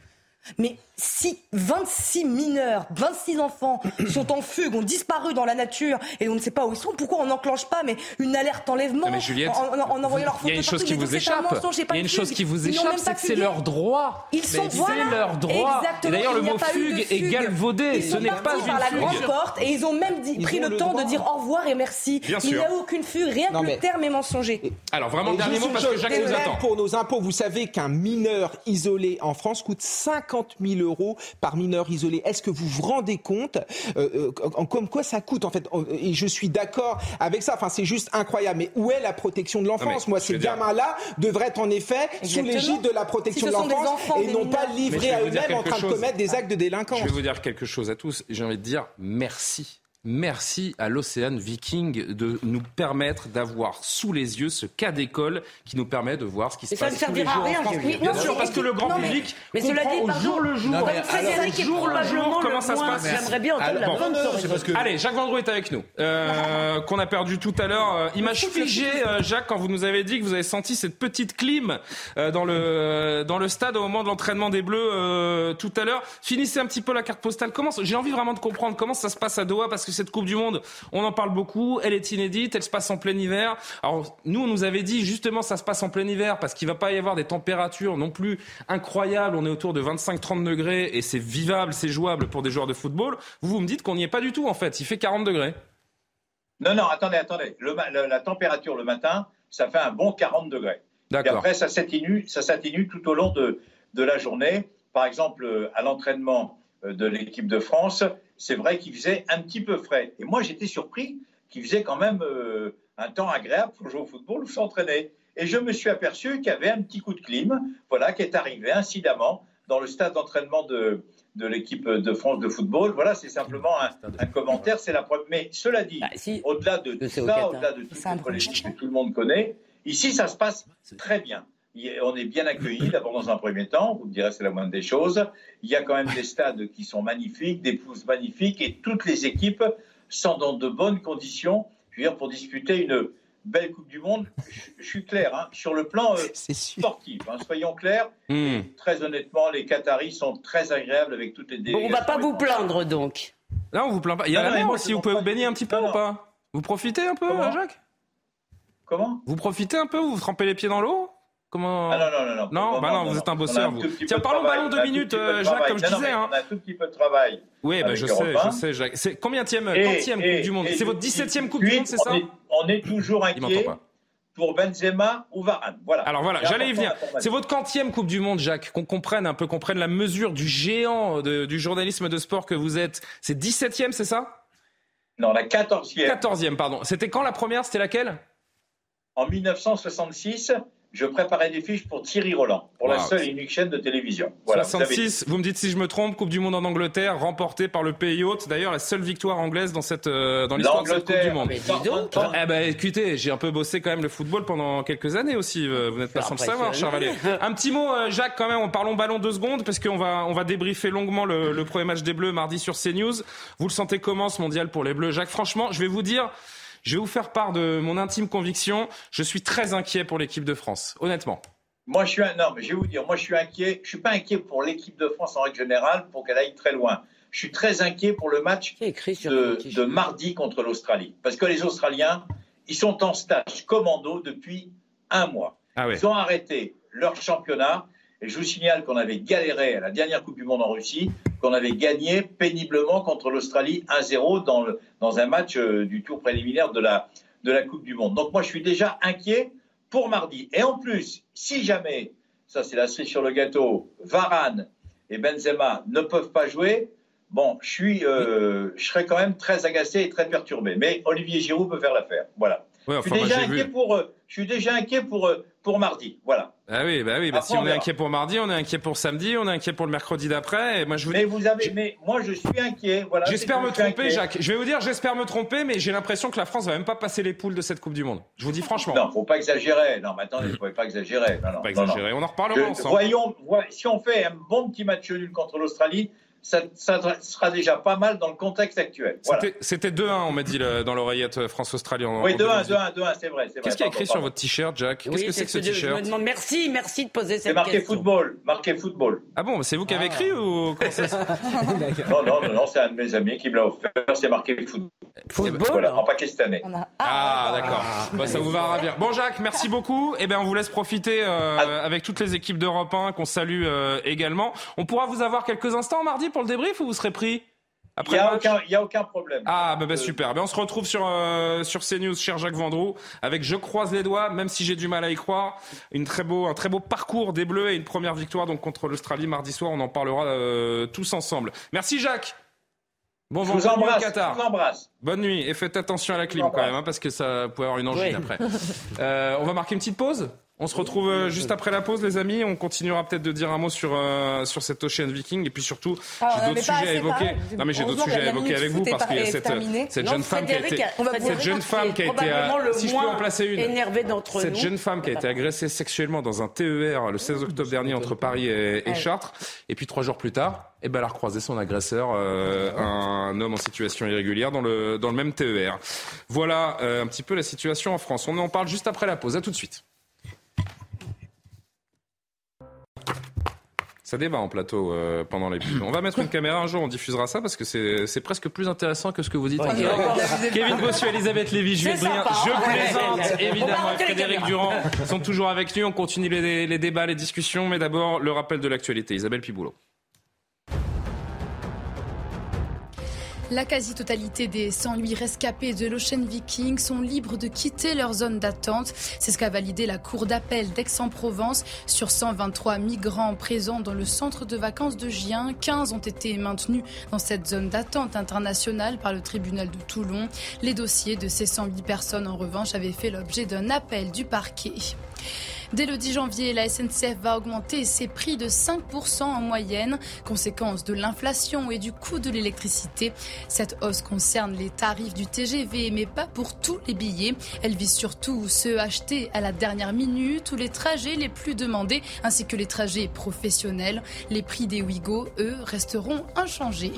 S5: Mais si 26 mineurs, 26 enfants sont en fugue, ont disparu dans la nature et on ne sait pas où ils sont, pourquoi on n'enclenche pas mais une alerte enlèvement
S1: mais Juliette, en, envoyant leur photo Il y a une chose qui vous échappe. Il y a une chose qui vous échappe, c'est que c'est leur droit.
S5: Ils sont
S1: C'est leur droit. Et d'ailleurs, le mot fugue est galvaudé. Ce n'est pas une
S5: par la grande porte et ils ont même pris le temps de dire au revoir et merci. Il n'y a aucune fugue, rien que le terme est mensonger.
S1: Alors vraiment, dernier mot parce que Jacques nous attend.
S6: Pour nos impôts, vous savez qu'un mineur isolé en France coûte 50 50 000 euros par mineur isolé. Est-ce que vous vous rendez compte euh, euh, comme quoi ça coûte en fait Et je suis d'accord avec ça. Enfin, c'est juste incroyable. Mais où est la protection de l'enfance Moi, ces gamins-là devraient être en effet sous l'égide de la protection de l'enfance et non pas livrés à eux-mêmes en train de commettre des actes de délinquance.
S1: Je vais vous dire quelque chose à tous. J'ai envie de dire merci Merci à l'Océan Viking de nous permettre d'avoir sous les yeux ce cas d'école qui nous permet de voir ce qui se passe tous les jours en France. Bien sûr, parce que le grand public mais, comprend au jour le jour, jour le jour comment ça se passe.
S2: J'aimerais bien entendre la bonne
S1: que... Allez, Jacques Vendroux est avec nous, euh, qu'on a perdu tout à l'heure. Euh, image figée, euh, Jacques, quand vous nous avez dit que vous avez senti cette petite clim euh, dans le dans le stade au moment de l'entraînement des Bleus euh, tout à l'heure. Finissez un petit peu la carte postale. Comment J'ai envie vraiment de comprendre comment ça se passe à Doha parce que cette Coupe du Monde, on en parle beaucoup, elle est inédite, elle se passe en plein hiver. Alors nous, on nous avait dit justement ça se passe en plein hiver parce qu'il va pas y avoir des températures non plus incroyables. On est autour de 25-30 degrés et c'est vivable, c'est jouable pour des joueurs de football. Vous, vous me dites qu'on n'y est pas du tout en fait. Il fait 40 degrés.
S8: Non, non, attendez, attendez. la température le matin, ça fait un bon 40 degrés. Et après, ça s'atténue, ça s'atténue tout au long de, de la journée. Par exemple, à l'entraînement euh, de l'équipe de France, c'est vrai qu'il faisait un petit peu frais. Et moi, j'étais surpris qu'il faisait quand même euh, un temps agréable pour jouer au football ou s'entraîner. Et je me suis aperçu qu'il y avait un petit coup de clim, voilà, qui est arrivé incidemment dans le stade d'entraînement de, de l'équipe de France de football. Voilà, c'est simplement un, commentaire, c'est la preuve. Mais cela dit, bah, au-delà de tout ça, au-delà de toutes les polémiques que tout le monde connaît, ici, ça se passe très bien on est bien accueillis d'abord dans un premier temps, vous me direz c'est la moindre des choses. Il y a quand même des stades qui sont magnifiques, des pelouses magnifiques et toutes les équipes sont dans de bonnes conditions je veux dire, pour disputer une belle Coupe du Monde. Je, suis clair, hein, sur le plan euh, sportif, hein, soyons clairs. Hmm. Très honnêtement, les Qataris sont très agréables avec toutes les
S2: délégations. on ne va pas vous plaindre donc.
S1: Là, on vous plaint pas. Il y a la mer aussi, vous pouvez vous baigner un petit peu ou pas? Vous profitez un peu, Jacques?
S8: Comment?
S1: Vous profitez un peu Vous, vous trempez les pieds dans l'eau? Comment
S8: ah non, non, non, non.
S1: Non, bah non, vous êtes un bosseur, vous. Tiens, parlons ballon deux minutes, Jacques, comme je disais. Hein.
S8: On a un tout petit peu de travail.
S1: Oui, bah, je sais, je sais, Jacques. C'est combien Coupe du Monde C'est votre 17e Coupe du Monde, c'est ça
S8: On est toujours inquiet pour Benzema ou Varane. Voilà.
S1: Alors voilà, j'allais y venir. C'est votre quantième Coupe du Monde, Jacques, qu'on comprenne un peu, qu'on prenne la mesure du géant du journalisme de sport que vous êtes. C'est 17e, c'est ça
S8: Non, la 14e.
S1: 14e, pardon. C'était quand la première? C'était laquelle?
S8: En 1966 je préparais des fiches pour Thierry Roland, pour la seule et unique chaîne de télévision.
S1: Voilà, 66, vous, me dites si je me trompe, Coupe du Monde en Angleterre, remportée par le pays hôte. D'ailleurs, la seule victoire anglaise dans cette euh, dans l'histoire de cette Coupe du Monde.
S2: Mais dis donc.
S1: Eh ben, écoutez, j'ai un peu bossé quand même le football pendant quelques années aussi. Euh, vous n'êtes pas sans le savoir, Charvalet. Un petit mot, euh, Jacques, quand même. On parlons ballon deux secondes parce qu'on va on va débriefer longuement le, le premier match des Bleus mardi sur CNews. Vous le sentez comment ce mondial pour les Bleus, Jacques Franchement, je vais vous dire. Je vais vous faire part de mon intime conviction. Je suis très inquiet pour l'équipe de France, honnêtement.
S8: Moi, je suis un, non, mais je vais vous dire, moi, je suis inquiet. Je suis pas inquiet pour l'équipe de France en règle générale pour qu'elle aille très loin. Je suis très inquiet pour le match de, mardi contre l'Australie, parce que les Australiens, ils sont en stage commando depuis un mois. Ah ils ont arrêté leur championnat. Et je vous signale qu'on avait galéré à la dernière Coupe du Monde en Russie, qu'on avait gagné péniblement contre l'Australie 1-0 dans, dans un match euh, du tour préliminaire de la, de la Coupe du Monde. Donc moi, je suis déjà inquiet pour mardi. Et en plus, si jamais, ça c'est la cerise sur le gâteau, Varane et Benzema ne peuvent pas jouer, bon, je, suis, euh, je serais quand même très agacé et très perturbé. Mais Olivier Giroud peut faire l'affaire. Voilà. Je, suis déjà inquiet pour, euh, je suis déjà inquiet pour, pour mardi. Voilà.
S1: Ah oui, bah oui, bah si on, est inquiet pour mardi, on est inquiet pour samedi, on est inquiet pour le mercredi d'après. moi, je
S8: vous mais vous avez, mais moi, je suis inquiet. Voilà.
S1: J'espère me tromper, Jacques. Je vais vous dire, j'espère me tromper, mais j'ai l'impression que la France va même pas passer les poules de cette Coupe du Monde. Je vous dis franchement.
S8: Non, faut pas exagérer. Non, mais attendez, faut pas exagérer. Non, non,
S1: pas exagérer. On en reparlera ensemble.
S8: Voyons, si on fait un bon petit match nul contre l'Australie, ça, sera déjà pas mal dans le contexte actuel.
S1: C'était 2-1, on m'a dit dans l'oreillette euh, France-Australie.
S8: Oui, 2-1, 2-1, 2-1, c'est vrai.
S1: Qu'est-ce qu'il y a écrit sur votre t-shirt, Jack Qu'est-ce que c'est que ce t-shirt Je
S2: me demande, merci, merci de poser cette question.
S8: C'est marqué football, marqué football.
S1: Ah bon, c'est vous qui avez ah. écrit ou
S8: Non, non, non, non c'est un de mes amis qui me l'a offert, c'est marqué football.
S2: Football
S8: Voilà, en pakistanais.
S1: Ah, ah, d'accord. Bah, ça vous va ravir. Bon, Jacques, merci beaucoup. Eh bien, on vous laisse profiter euh, ah. avec toutes les équipes d'Europe 1 qu'on salue euh, également. On pourra vous avoir quelques instants mardi pour le débrief ou vous serez pris
S8: après il n'y a, aucun problème.
S1: Ah, bah, bah super. Ben, on se retrouve sur, euh, sur CNews, cher Jacques Vendroux, avec Je croise les doigts, même si j'ai du mal à y croire. Une très beau, un très beau parcours des Bleus et une première victoire donc, contre l'Australie mardi soir. On en parlera euh, tous ensemble. Merci Jacques.
S8: Bon je vous embrasse, Qatar. Je vous embrasse.
S1: Bonne nuit et faites attention à la clim quand même, hein, parce que ça peut avoir une angine après. Euh, on va marquer une petite pause On se retrouve euh, juste après la pause, les amis. On continuera peut-être de dire un mot sur euh, sur cette Ocean Viking et puis surtout
S5: Ah,
S1: j'ai d'autres sujets à évoquer. Non mais j'ai d'autres sujets à évoquer avec vous parce qu'il y a cette cette
S2: Non,
S1: jeune femme qui a été
S2: on va vous
S1: cette jeune femme qui a été
S2: le
S1: si je peux en placer une. Cette jeune femme qui a été agressée sexuellement dans un TER le 16 octobre dernier entre Paris et, et. Chartres et puis trois jours plus tard, eh ben elle a recroisé son agresseur, euh, un homme en situation irrégulière dans le dans le même TER. Voilà euh, un petit peu la situation en France. On en parle juste après la pause. À tout de suite. Ça débat en plateau euh, pendant les pubs. On va mettre une caméra un jour, on diffusera ça parce que c'est c'est presque plus intéressant que ce que vous dites.
S2: Ouais.
S1: Kevin Bossu, Elisabeth Lévy, Brien,
S2: sympa.
S1: je
S2: Ouais,
S1: plaisante évidemment. Et Frédéric. Durand sont toujours avec nous. On continue les, les débats, les discussions, mais d'abord le rappel de l'actualité. Isabelle Piboulot.
S3: La quasi-totalité des 108 rescapés de l'Ocean Viking sont libres de quitter leur zone d'attente. C'est ce qu'a validé la Cour d'appel d'Aix-en-Provence. Sur 123 migrants présents dans le centre de vacances de Gien, 15 ont été maintenus dans cette zone d'attente internationale par le tribunal de Toulon. Les dossiers de ces 108 personnes, en revanche, avaient fait l'objet d'un appel du parquet. Dès le 10 janvier, la SNCF va augmenter ses prix de 5% en moyenne, conséquence de l'inflation et du coût de l'électricité. Cette hausse concerne les tarifs du TGV, mais pas pour tous les billets. Elle vise surtout ceux achetés à la dernière minute ou les trajets les plus demandés, ainsi que les trajets professionnels. Les prix des Ouigo, eux, resteront inchangés.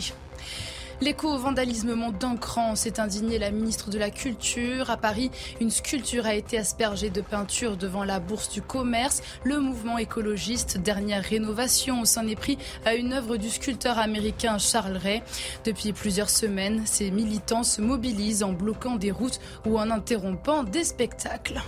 S3: L'éco-vandalisme monte d'un cran, s'est indignée la ministre de la Culture. À Paris, une sculpture a été aspergée de peinture devant la Bourse du Commerce. Le mouvement écologiste, dernière rénovation, s'en est pris à une œuvre du sculpteur américain Charles Ray. Depuis plusieurs semaines, ces militants se mobilisent en bloquant des routes ou en interrompant des spectacles.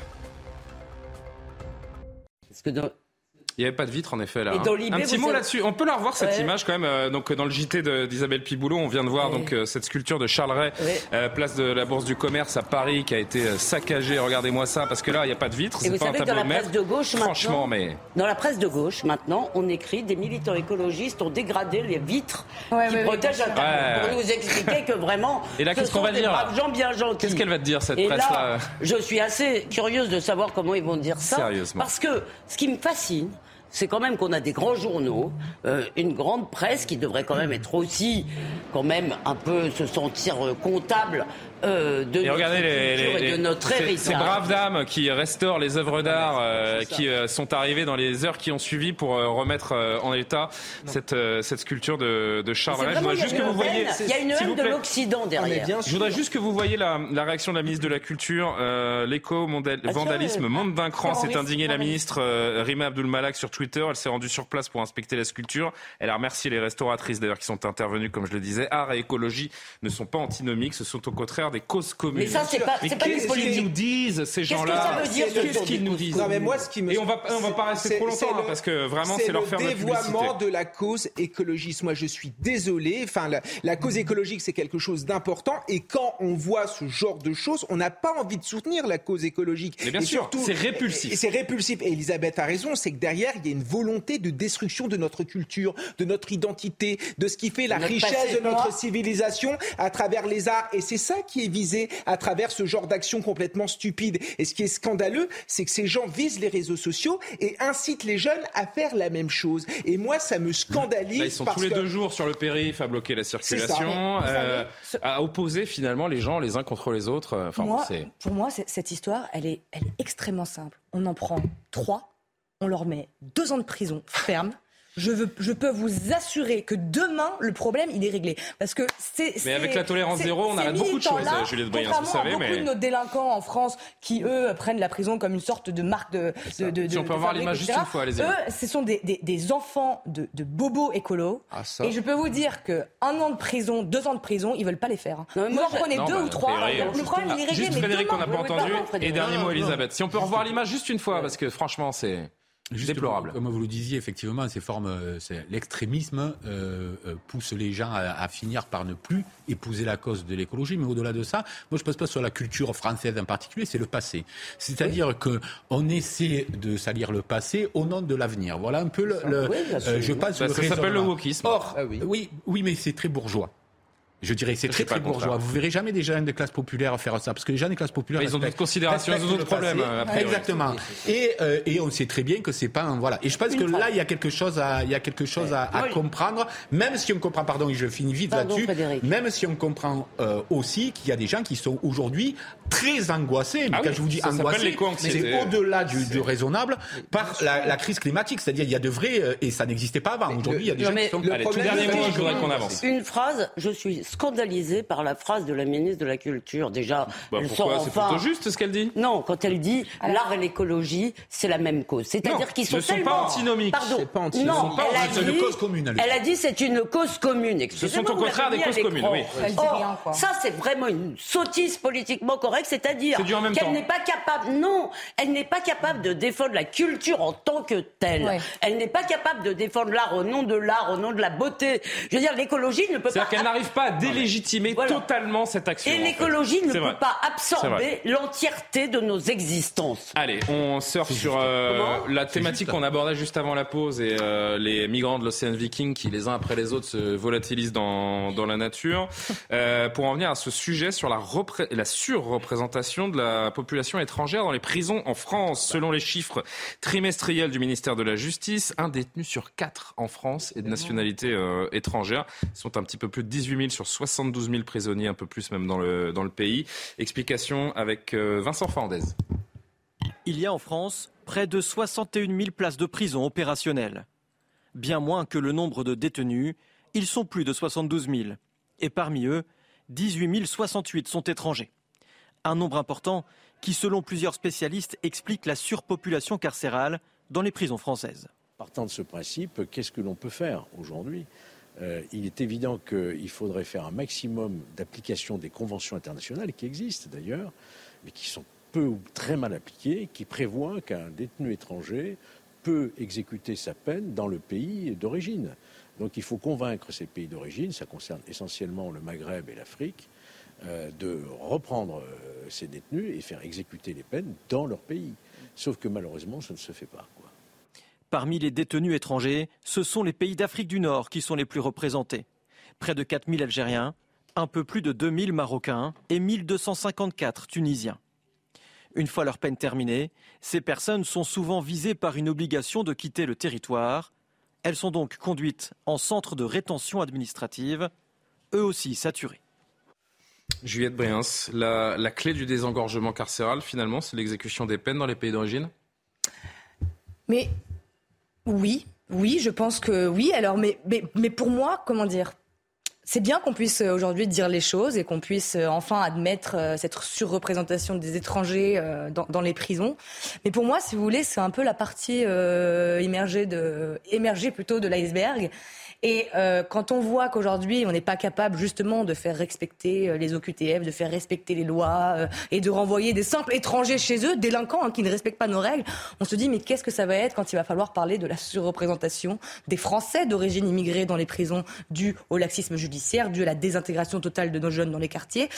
S1: Il n'y avait pas de vitre en effet là.
S2: Et
S1: hein.
S2: dans l'IB,
S1: Un petit mot là-dessus. On peut la revoir cette
S2: Ouais.
S1: image quand même. euh, donc dans le JT d'Isabelle Piboulot, on vient de voir
S2: Ouais.
S1: donc euh, cette sculpture de Charles Ray,
S2: Ouais.
S1: euh, place de la Bourse du Commerce à Paris, qui a été euh, saccagée. Regardez-moi ça, parce que là il n'y a pas de vitre.
S2: Et vous
S1: pas un
S2: savez que
S1: tableau
S2: dans la presse de gauche,
S1: Franchement,
S2: maintenant,
S1: mais
S2: Dans la presse de gauche, maintenant, on écrit des militants écologistes ont dégradé les vitres
S5: Ouais,
S2: qui protègent.
S1: Ouais.
S2: Pour nous expliquer que vraiment,
S1: Et là,
S2: ce
S1: qu'est-ce qu'on
S2: sont
S1: va
S2: des
S1: dire
S2: braves gens bien gentils.
S1: qu'est-ce qu'elle va te dire cette
S2: Et
S1: presse là
S2: là, je suis assez curieuse de savoir comment ils vont dire ça.
S1: Sérieusement.
S2: Parce que ce qui me fascine, c'est quand même qu'on a des grands journaux, euh, une grande presse qui devrait quand même être aussi, quand même, un peu se sentir euh, comptable euh, de
S1: Et
S2: notre
S1: regardez les,
S2: culture
S1: les-
S2: et de notre
S1: ces-
S2: héritage.
S1: ces braves dames qui restaurent les œuvres d'art euh, qui euh, sont arrivées dans les heures qui ont suivi pour euh, remettre euh, en état cette, euh, cette sculpture de, de Charles. Je voudrais juste que
S2: une
S1: vous voyez,
S2: haine- Il y a une haine de l'Occident derrière.
S1: Je voudrais juste que vous voyez la, la réaction de la ministre de la Culture. Euh, L'éco-vandalisme
S2: Ah,
S1: monte d'un cran. S'est indignée la ministre euh, Rima Abdul-Malak sur Twitter. Elle s'est rendue sur place pour inspecter la sculpture. Elle a remercié les restauratrices d'ailleurs qui sont intervenues, comme je le disais. Art et écologie ne sont pas antinomiques, ce sont au contraire des causes communes.
S2: Mais ça, c'est pas,
S1: Mais
S2: pas
S1: qu'est-ce qu'ils nous disent ces gens-là Qu'est-ce qu'ils nous disent
S6: Non mais moi ce qui me
S1: Et on va on va pas rester trop longtemps hein,
S6: le-
S1: parce que vraiment
S6: c'est
S1: leur
S6: le
S1: faire de publicité.
S6: dévoiement de la cause écologiste. Moi, je suis désolé. Enfin, la, la cause écologique, c'est quelque chose d'important. Et quand on voit ce genre de choses, on n'a pas envie de soutenir la cause écologique.
S1: Mais bien
S6: et
S1: sûr, c'est répulsif.
S6: Et c'est répulsif. Et Elisabeth a raison, c'est que derrière, il y a une volonté de destruction de notre culture, de notre identité, de ce qui fait la richesse de notre civilisation à travers les arts. Et c'est ça qui est visé à travers ce genre d'action complètement stupide. Et ce qui est scandaleux, c'est que ces gens visent les réseaux sociaux et incitent les jeunes à faire la même chose. Et moi, ça me scandalise.
S1: Là, ils sont
S6: parce
S1: tous les
S6: que-
S1: deux jours sur le périph' à bloquer la circulation, euh, à opposer finalement les gens les uns contre les autres. Enfin, bon,
S5: Moi,
S1: c'est
S5: pour moi, cette histoire, elle est, elle est extrêmement simple. On en prend trois, on leur met deux ans de prison ferme. Je, veux, je peux vous assurer que demain, le problème, il est réglé. Parce que c'est.
S1: Mais avec la tolérance zéro, on arrête beaucoup de choses,
S5: militants-là,
S1: Juliette
S5: contrairement
S1: vous savez,
S5: beaucoup
S1: mais-
S5: de nos délinquants en France qui, eux, prennent la prison comme une sorte de marque de. de, de-
S1: Si on peut
S5: fabrique,
S1: l'image juste une fois, allez-y.
S5: Eux, ce sont des, des- des enfants de, de bobos écolos.
S1: Ah, ça.
S5: Et je peux vous dire que un an de prison, deux ans de prison, ils veulent pas les faire. hein.
S2: Non, mais
S5: vous
S2: moi,
S5: en
S2: je-
S5: prenez
S1: Non,
S5: deux
S1: bah,
S5: ou trois. Le problème, il est réglé.
S1: Juste Frédéric, on
S5: demain-
S1: n'a pas
S2: Oui, oui,
S1: entendu. Et dernier mot, Elisabeth. Si on peut revoir l'image juste une fois, parce que franchement, c'est
S7: Juste
S1: déplorable.
S7: Comme vous le disiez, effectivement, ces formes, euh, c'est- l'extrémisme euh, euh, pousse les gens à, à finir par ne plus épouser la cause de l'écologie. Mais au-delà de ça, moi je ne passe pas sur la culture française en particulier, c'est le passé. C'est-à-dire que on essaie de salir le passé au nom de l'avenir. Voilà un peu le. le-
S2: Oui,
S7: euh, je passe
S1: Bah,
S7: le
S1: ça s'appelle le wokisme.
S7: Or,
S6: Ah oui.
S7: oui, oui, mais c'est très bourgeois. Je dirais c'est très très bourgeois. Vous verrez jamais des jeunes de classe populaire faire ça, parce que les jeunes de classe populaire
S1: ils ont d'autres considérations, ils ont d'autres problèmes.
S7: Exactement. Et, euh, et on sait très bien que c'est pas un, voilà. Et je pense que là il y a quelque chose à il y a quelque chose à, à comprendre, même si on comprend pardon et je finis vite là-dessus, même si on comprend euh, aussi qu'il y a des gens qui sont aujourd'hui très angoissés. Mais ah quand je vous dis angoissés, c'est au-delà du, du, raisonnable par la, la, crise climatique. C'est-à-dire il y a de vrais euh, et ça n'existait pas avant. Aujourd'hui il y a des gens qui sont.
S1: Allez, tout dernier mot, je voudrais qu'on avance.
S2: Une phrase, je suis scandalisée par la phrase de la ministre de la Culture. Déjà,
S1: bah pourquoi C'est plutôt juste ce qu'elle dit.
S2: Non, quand elle dit l'art et l'écologie, c'est la même cause. C'est-à-dire qu'ils sont,
S1: sont
S2: tellement...
S1: pas antinomiques.
S2: Pardon.
S1: Pas
S2: non, elle a
S7: dit... une cause commune.
S2: Elle, elle a dit c'est une cause commune.
S1: Ce sont au contraire des causes communes. Oui.
S2: Or, ça c'est vraiment une sottise politiquement correcte, c'est-à-dire qu'elle n'est pas capable. Non, elle n'est pas capable de défendre la culture en tant que telle. Elle n'est pas capable de défendre l'art au nom de l'art, au nom de la beauté. Je veux dire, l'écologie ne peut pas.
S1: C'est-à-dire qu'elle n'arrive pas à délégitimer totalement cette action.
S2: Et l'écologie ne peut pas absorber l'entièreté de nos existences.
S1: Allez, on sort sur euh, la thématique qu'on abordait juste avant la pause et euh, les migrants de l'océan Viking qui, les uns après les autres, se volatilisent dans, dans la nature. Euh, pour en venir à ce sujet sur la, la surreprésentation de la population étrangère dans les prisons en France. Selon les chiffres trimestriels du ministère de la Justice, un détenu sur quatre en France est de nationalité étrangère. Ils sont un petit peu plus de 18 000 sur 72 000 prisonniers, un peu plus même dans le, dans le pays. Explication avec euh, Vincent Fernandez.
S10: Il y a en France près de 61 000 places de prison opérationnelles. Bien moins que le nombre de détenus, ils sont plus de 72 000. Et parmi eux, 18 068 sont étrangers. Un nombre important qui, selon plusieurs spécialistes, explique la surpopulation carcérale dans les prisons françaises.
S11: Partant de ce principe, qu'est-ce que l'on peut faire aujourd'hui? Euh, il est évident qu'il faudrait faire un maximum d'application des conventions internationales qui existent d'ailleurs, mais qui sont peu ou très mal appliquées, qui prévoient qu'un détenu étranger peut exécuter sa peine dans le pays d'origine. Donc il faut convaincre ces pays d'origine, ça concerne essentiellement le Maghreb et l'Afrique, euh, de reprendre euh, ces détenus et faire exécuter les peines dans leur pays. Sauf que malheureusement, ça ne se fait pas.
S10: Parmi les détenus étrangers, ce sont les pays d'Afrique du Nord qui sont les plus représentés. Près de 4000 Algériens, un peu plus de 2000 Marocains et 1254 Tunisiens. Une fois leur peine terminée, ces personnes sont souvent visées par une obligation de quitter le territoire. Elles sont donc conduites en centre de rétention administrative, eux aussi saturés.
S1: Juliette Briens, la, la clé du désengorgement carcéral, finalement, c'est l'exécution des peines dans les pays d'origine?
S5: Mais oui, oui, je pense que oui. Alors, mais, mais, pour moi, comment dire c'est bien qu'on puisse euh, aujourd'hui dire les choses et qu'on puisse euh, enfin admettre euh, cette surreprésentation des étrangers dans, les prisons. Mais pour moi, si vous voulez, c'est un peu la partie émergée, de, émergée plutôt de l'iceberg. Et euh, quand on voit qu'aujourd'hui, on n'est pas capable justement de faire respecter euh, les OQTF, de faire respecter les lois euh, et de renvoyer des simples étrangers chez eux, délinquants hein, qui ne respectent pas nos règles, on se dit mais qu'est-ce que ça va être quand il va falloir parler de la surreprésentation des Français d'origine immigrée dans les prisons dû au laxisme judiciaire, dû à la désintégration totale de nos jeunes dans les quartiers?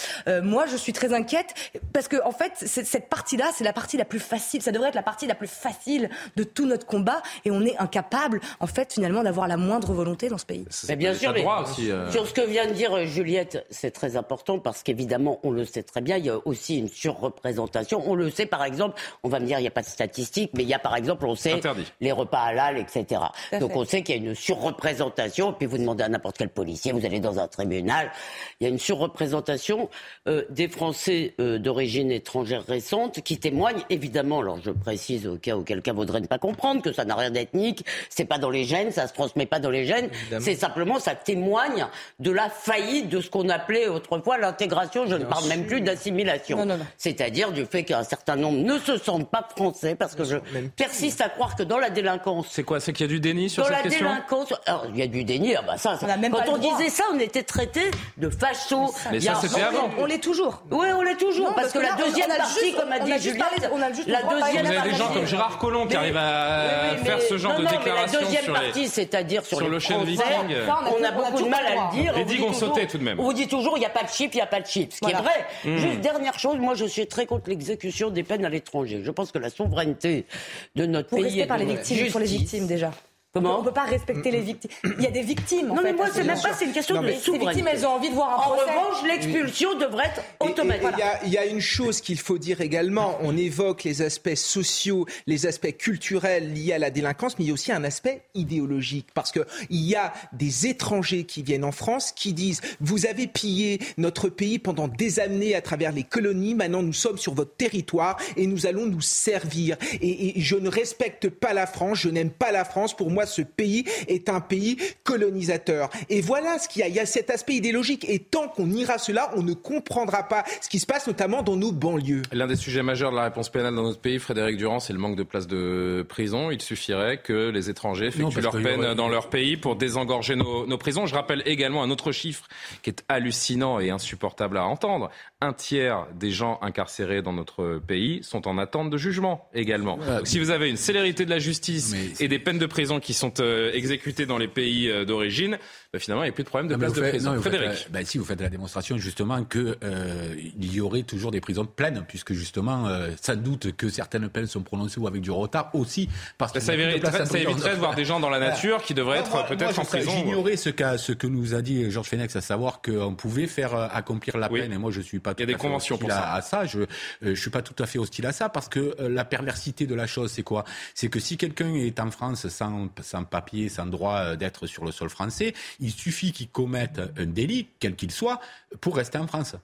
S5: moi, je suis très inquiète parce que en fait, cette partie-là, c'est la partie la plus facile. Ça devrait être la partie la plus facile de tout notre combat et on est incapable, en fait, finalement, d'avoir la moindre volonté ce pays.
S2: Mais bien sûr, euh. sur ce que vient de dire euh, Juliette, c'est très important parce qu'évidemment, on le sait très bien, il y a aussi une surreprésentation. On le sait, par exemple, on va me dire, il n'y a pas de statistiques, mais il y a par exemple, on sait les repas halal, etc. Donc on sait qu'il y a une surreprésentation. Puis vous demandez à n'importe quel policier, vous allez dans un tribunal, il y a une surreprésentation euh, des Français d'origine étrangère récente qui témoignent évidemment. Alors je précise au cas où quelqu'un voudrait ne pas comprendre que ça n'a rien d'ethnique, c'est pas dans les gènes, ça se transmet pas dans les gènes. C'est simplement, ça témoigne de la faillite de ce qu'on appelait autrefois l'intégration. Je ne parle même plus d'assimilation. C'est-à-dire du fait qu'un certain nombre ne se sentent pas français parce que je persiste à croire que dans la délinquance.
S1: C'est quoi C'est qu'il y a du déni sur cette question
S2: Dans la délinquance, alors, il y a du déni. Ah bah ça, quand on disait ça, on était traité de fachos.
S1: Mais ça, c'était avant.
S5: On l'est toujours.
S2: Oui, on l'est toujours. parce, que, la deuxième partie, comme a dit Julien,
S5: la
S1: deuxième Vous avez des gens comme Gérard Collomb qui arrivent à faire ce genre de déclaration
S2: la deuxième partie, c'est-à-dire sur le
S1: on
S2: a beaucoup de mal à le dire.
S1: Les digues ont sauté tout de même.
S2: On vous dit toujours, il n'y a pas de chips, il n'y a pas de chips. Ce qui est vrai. Hmm. Juste dernière chose, moi je suis très contre l'exécution des peines à l'étranger. Je pense que la souveraineté de notre pays.
S5: Pour par les victimes, pour les victimes déjà. Comment On ne peut pas respecter les victimes. Il y a des victimes. En
S2: non,
S5: fait,
S2: mais moi, c'est même pas, c'est une question de
S5: Ces victimes, elles ont envie de voir un
S2: en
S5: procès.
S2: En revanche, l'expulsion devrait être automatique.
S6: Il y, y, a une chose qu'il faut dire également. On évoque les aspects sociaux, les aspects culturels liés à la délinquance, mais il y a aussi un aspect idéologique. Parce qu'il y a des étrangers qui viennent en France qui disent Vous avez pillé notre pays pendant des années à travers les colonies, maintenant nous sommes sur votre territoire et nous allons nous servir. Et, et je ne respecte pas la France, je n'aime pas la France. Pour moi, ce pays est un pays colonisateur. Et voilà ce qu'il y a. Il y a cet aspect idéologique. Et tant qu'on ira cela, on ne comprendra pas ce qui se passe notamment dans nos banlieues.
S1: L'un des sujets majeurs de la réponse pénale dans notre pays, Frédéric Durand, c'est le manque de places de prison. Il suffirait que les étrangers effectuent leur peine aurait... dans leur pays pour désengorger nos, nos prisons. Je rappelle également un autre chiffre qui est hallucinant et insupportable à entendre. Un tiers des gens incarcérés dans notre pays sont en attente de jugement également. Ouais. Donc, si vous avez une célérité de la justice et des peines de prison qui sont euh, exécutées dans les pays euh, d'origine, bah, finalement, il n'y a plus de problème de place de
S7: faites,
S1: prison.
S7: Non,
S1: Frédéric.
S7: Faites, bah, si vous faites la démonstration justement que euh, il y aurait toujours des prisons pleines, puisque justement, euh, sans doute que certaines peines sont prononcées ou avec du retard aussi. Parce
S1: que ça, éviterait, ça éviterait de voir des gens dans la nature qui devraient être peut-être en prison.
S7: J'ignorais ce, ce que nous a dit Georges Fenech, à savoir qu'on pouvait faire accomplir la
S1: oui.
S7: peine. Et moi, je suis pas.
S1: Il y a des conventions pour ça.
S7: À ça. Je, je suis pas tout à fait hostile à ça parce que la perversité de la chose, c'est quoi? C'est que si quelqu'un est en France sans, sans papier, sans droit d'être sur le sol français, il suffit qu'il commettent un délit, quel qu'il soit, pour rester en France.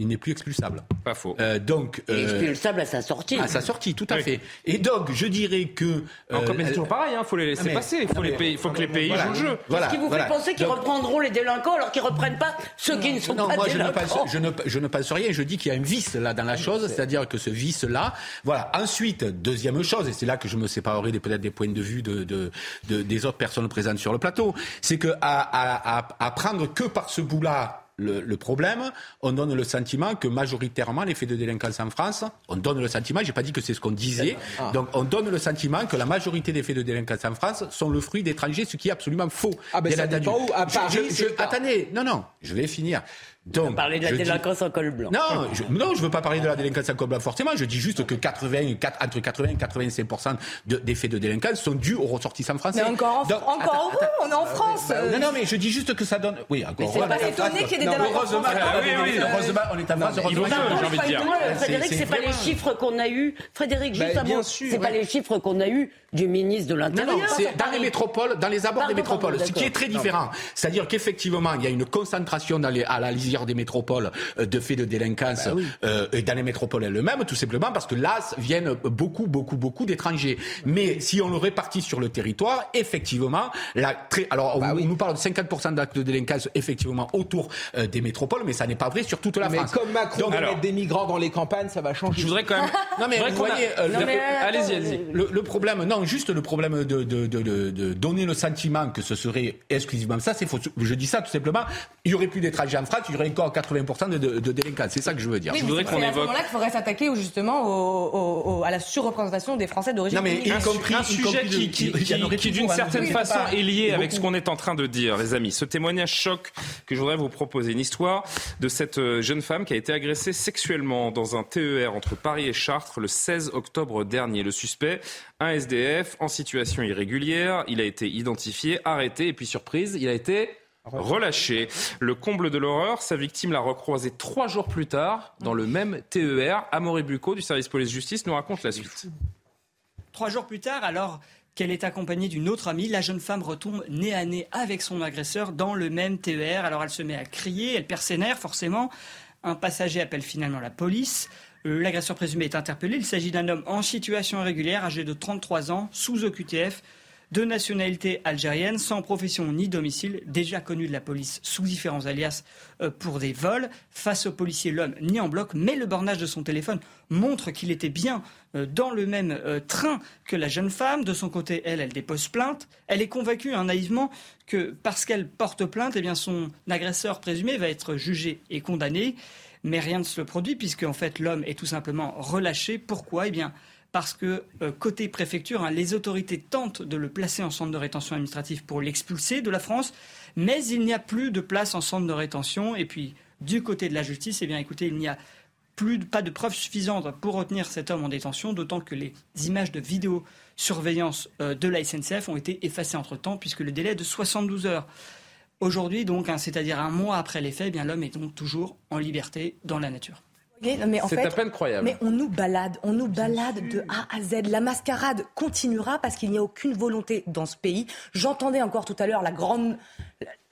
S7: Il n'est plus expulsable.
S1: Pas faux.
S7: Euh, donc,
S2: euh, expulsable à sa sortie.
S7: À sa sortie, tout à oui. fait. Et donc, je dirais que.
S1: Euh, Encore, mais c'est toujours pareil, il hein, faut les laisser mais, passer. Il faut, les pays, faut que les pays
S7: voilà,
S1: jouent le jeu.
S2: Voilà, Ce qui vous
S7: voilà.
S2: fait penser qu'ils reprendront les délinquants alors qu'ils ne reprennent pas ceux qui ne sont
S7: non,
S2: pas
S7: moi,
S2: délinquants
S7: je ne, pense, je, ne, je ne pense rien. Je dis qu'il y a un vice là dans la chose, c'est-à-dire que ce vice-là. Voilà. Ensuite, deuxième chose, et c'est là que je me séparerai peut-être des points de vue de, de, de, des autres personnes présentes sur le plateau, c'est que à, à, à, à prendre que par ce bout-là le, le, problème, on donne le sentiment que majoritairement les faits de délinquance en France, on donne le sentiment, j'ai pas dit que c'est ce qu'on disait, ah. donc on donne le sentiment que la majorité des faits de délinquance en France sont le fruit d'étrangers, ce qui est absolument faux.
S6: Ah ben ça dépend où À Paris,
S7: je, je, attendez, non, non, je vais finir.
S2: Donc, parler de la délinquance
S7: dis...
S2: en col blanc.
S7: Non, je, non, je veux pas parler de la délinquance en col blanc forcément. Je dis juste que 80, 4, entre 80 et 85 de, des faits de délinquance sont dus aux ressortissants français.
S5: Mais encore,
S7: Donc,
S5: encore
S7: attends,
S5: heureux, on est en France.
S7: Bah, non, non, mais je dis juste que ça donne. Oui, encore.
S5: Mais c'est pas étonné qu'il y ait des délinquants.
S7: Heureusement,
S1: ah, oui, oui,
S7: heureusement, on est en France. Heureusement,
S1: j'ai envie de dire.
S2: Frédéric, c'est pas les chiffres qu'on a eu. Frédéric, juste mot. C'est pas les chiffres qu'on a eu du ministre de l'Intérieur.
S7: Non, non, c'est dans les métropoles, dans les abords des métropoles, ce qui est très différent. C'est-à-dire qu'effectivement, il y a une concentration dans les, à la lisière des métropoles de faits de délinquance
S6: bah oui.
S7: euh, et dans les métropoles elles-mêmes, tout simplement parce que là viennent beaucoup, beaucoup, beaucoup d'étrangers. Mais si on le répartit sur le territoire, effectivement, la très, alors
S6: bah
S7: on,
S6: oui.
S7: nous parle de 50% d'actes de délinquance effectivement autour euh, des métropoles, mais ça n'est pas vrai sur toute la
S6: mais
S7: France.
S6: comme Macron
S7: Donc, alors,
S6: mettre des migrants dans les campagnes, ça va changer.
S1: Je voudrais quand même.
S7: non mais vous voyez,
S1: a... non, mais, allez-y, allez-y.
S7: Le, le, problème, non, juste le problème de, de, de, de, donner le sentiment que ce serait exclusivement ça, c'est faux. Je dis ça tout simplement. Il y aurait plus d'étrangers en France, il y aurait encore 80% de, de, délinquance. C'est ça que je veux dire.
S5: Oui,
S7: je
S5: voudrais qu'on évoque. à ce moment-là qu'il faudrait s'attaquer justement au, au, à la surreprésentation des Français d'origine.
S1: Non, mais y compris, un sujet qui, qui, qui, qui, qui d'une certaine oui, façon est lié avec ce qu'on est en train de dire, les amis. Ce témoignage choc que je voudrais vous proposer, une histoire de cette euh, jeune femme qui a été agressée sexuellement dans un TER entre Paris et Chartres le 16 octobre dernier. Le suspect, un SDF en situation irrégulière, il a été identifié, arrêté et puis surprise, il a été relâché. Le comble de l'horreur, sa victime l'a recroisé trois jours plus tard dans le même TER. Amaury Bucco du service police-justice nous raconte la suite.
S12: Trois jours plus tard, alors qu'elle est accompagnée d'une autre amie, la jeune femme retombe nez à nez avec son agresseur dans le même TER. Alors elle se met à crier, elle perd ses nerfs forcément. Un passager appelle finalement la police. L'agresseur présumé est interpellé. Il s'agit d'un homme en situation irrégulière, âgé de 33 ans, sous OQTF de nationalité algérienne, sans profession ni domicile, déjà connu de la police sous différents alias euh, pour des vols. Face au policier, l'homme nie en bloc, mais le bornage de son téléphone montre qu'il était bien euh, dans le même euh, train que la jeune femme. De son côté, elle, elle dépose plainte. Elle est convaincue hein, naïvement que parce qu'elle porte plainte, eh son agresseur présumé va être jugé et condamné. Mais rien ne se produit puisque en fait l'homme est tout simplement relâché. Pourquoi? Eh bien parce que euh, côté préfecture, hein, les autorités tentent de le placer en centre de rétention administrative pour l'expulser de la France, mais il n'y a plus de place en centre de rétention. Et puis, du côté de la justice, eh bien, écoutez, il n'y a plus, pas de preuves suffisantes pour retenir cet homme en détention, d'autant que les images de vidéosurveillance euh, de la SNCF ont été effacées entre-temps, puisque le délai est de 72 heures. Aujourd'hui, donc, hein, c'est-à-dire un mois après les faits, eh bien l'homme est donc toujours en liberté dans la nature.
S1: C'est à peine croyable.
S5: Mais on nous balade, on nous balade de A à Z. La mascarade continuera parce qu'il n'y a aucune volonté dans ce pays. J'entendais encore tout à l'heure la grande,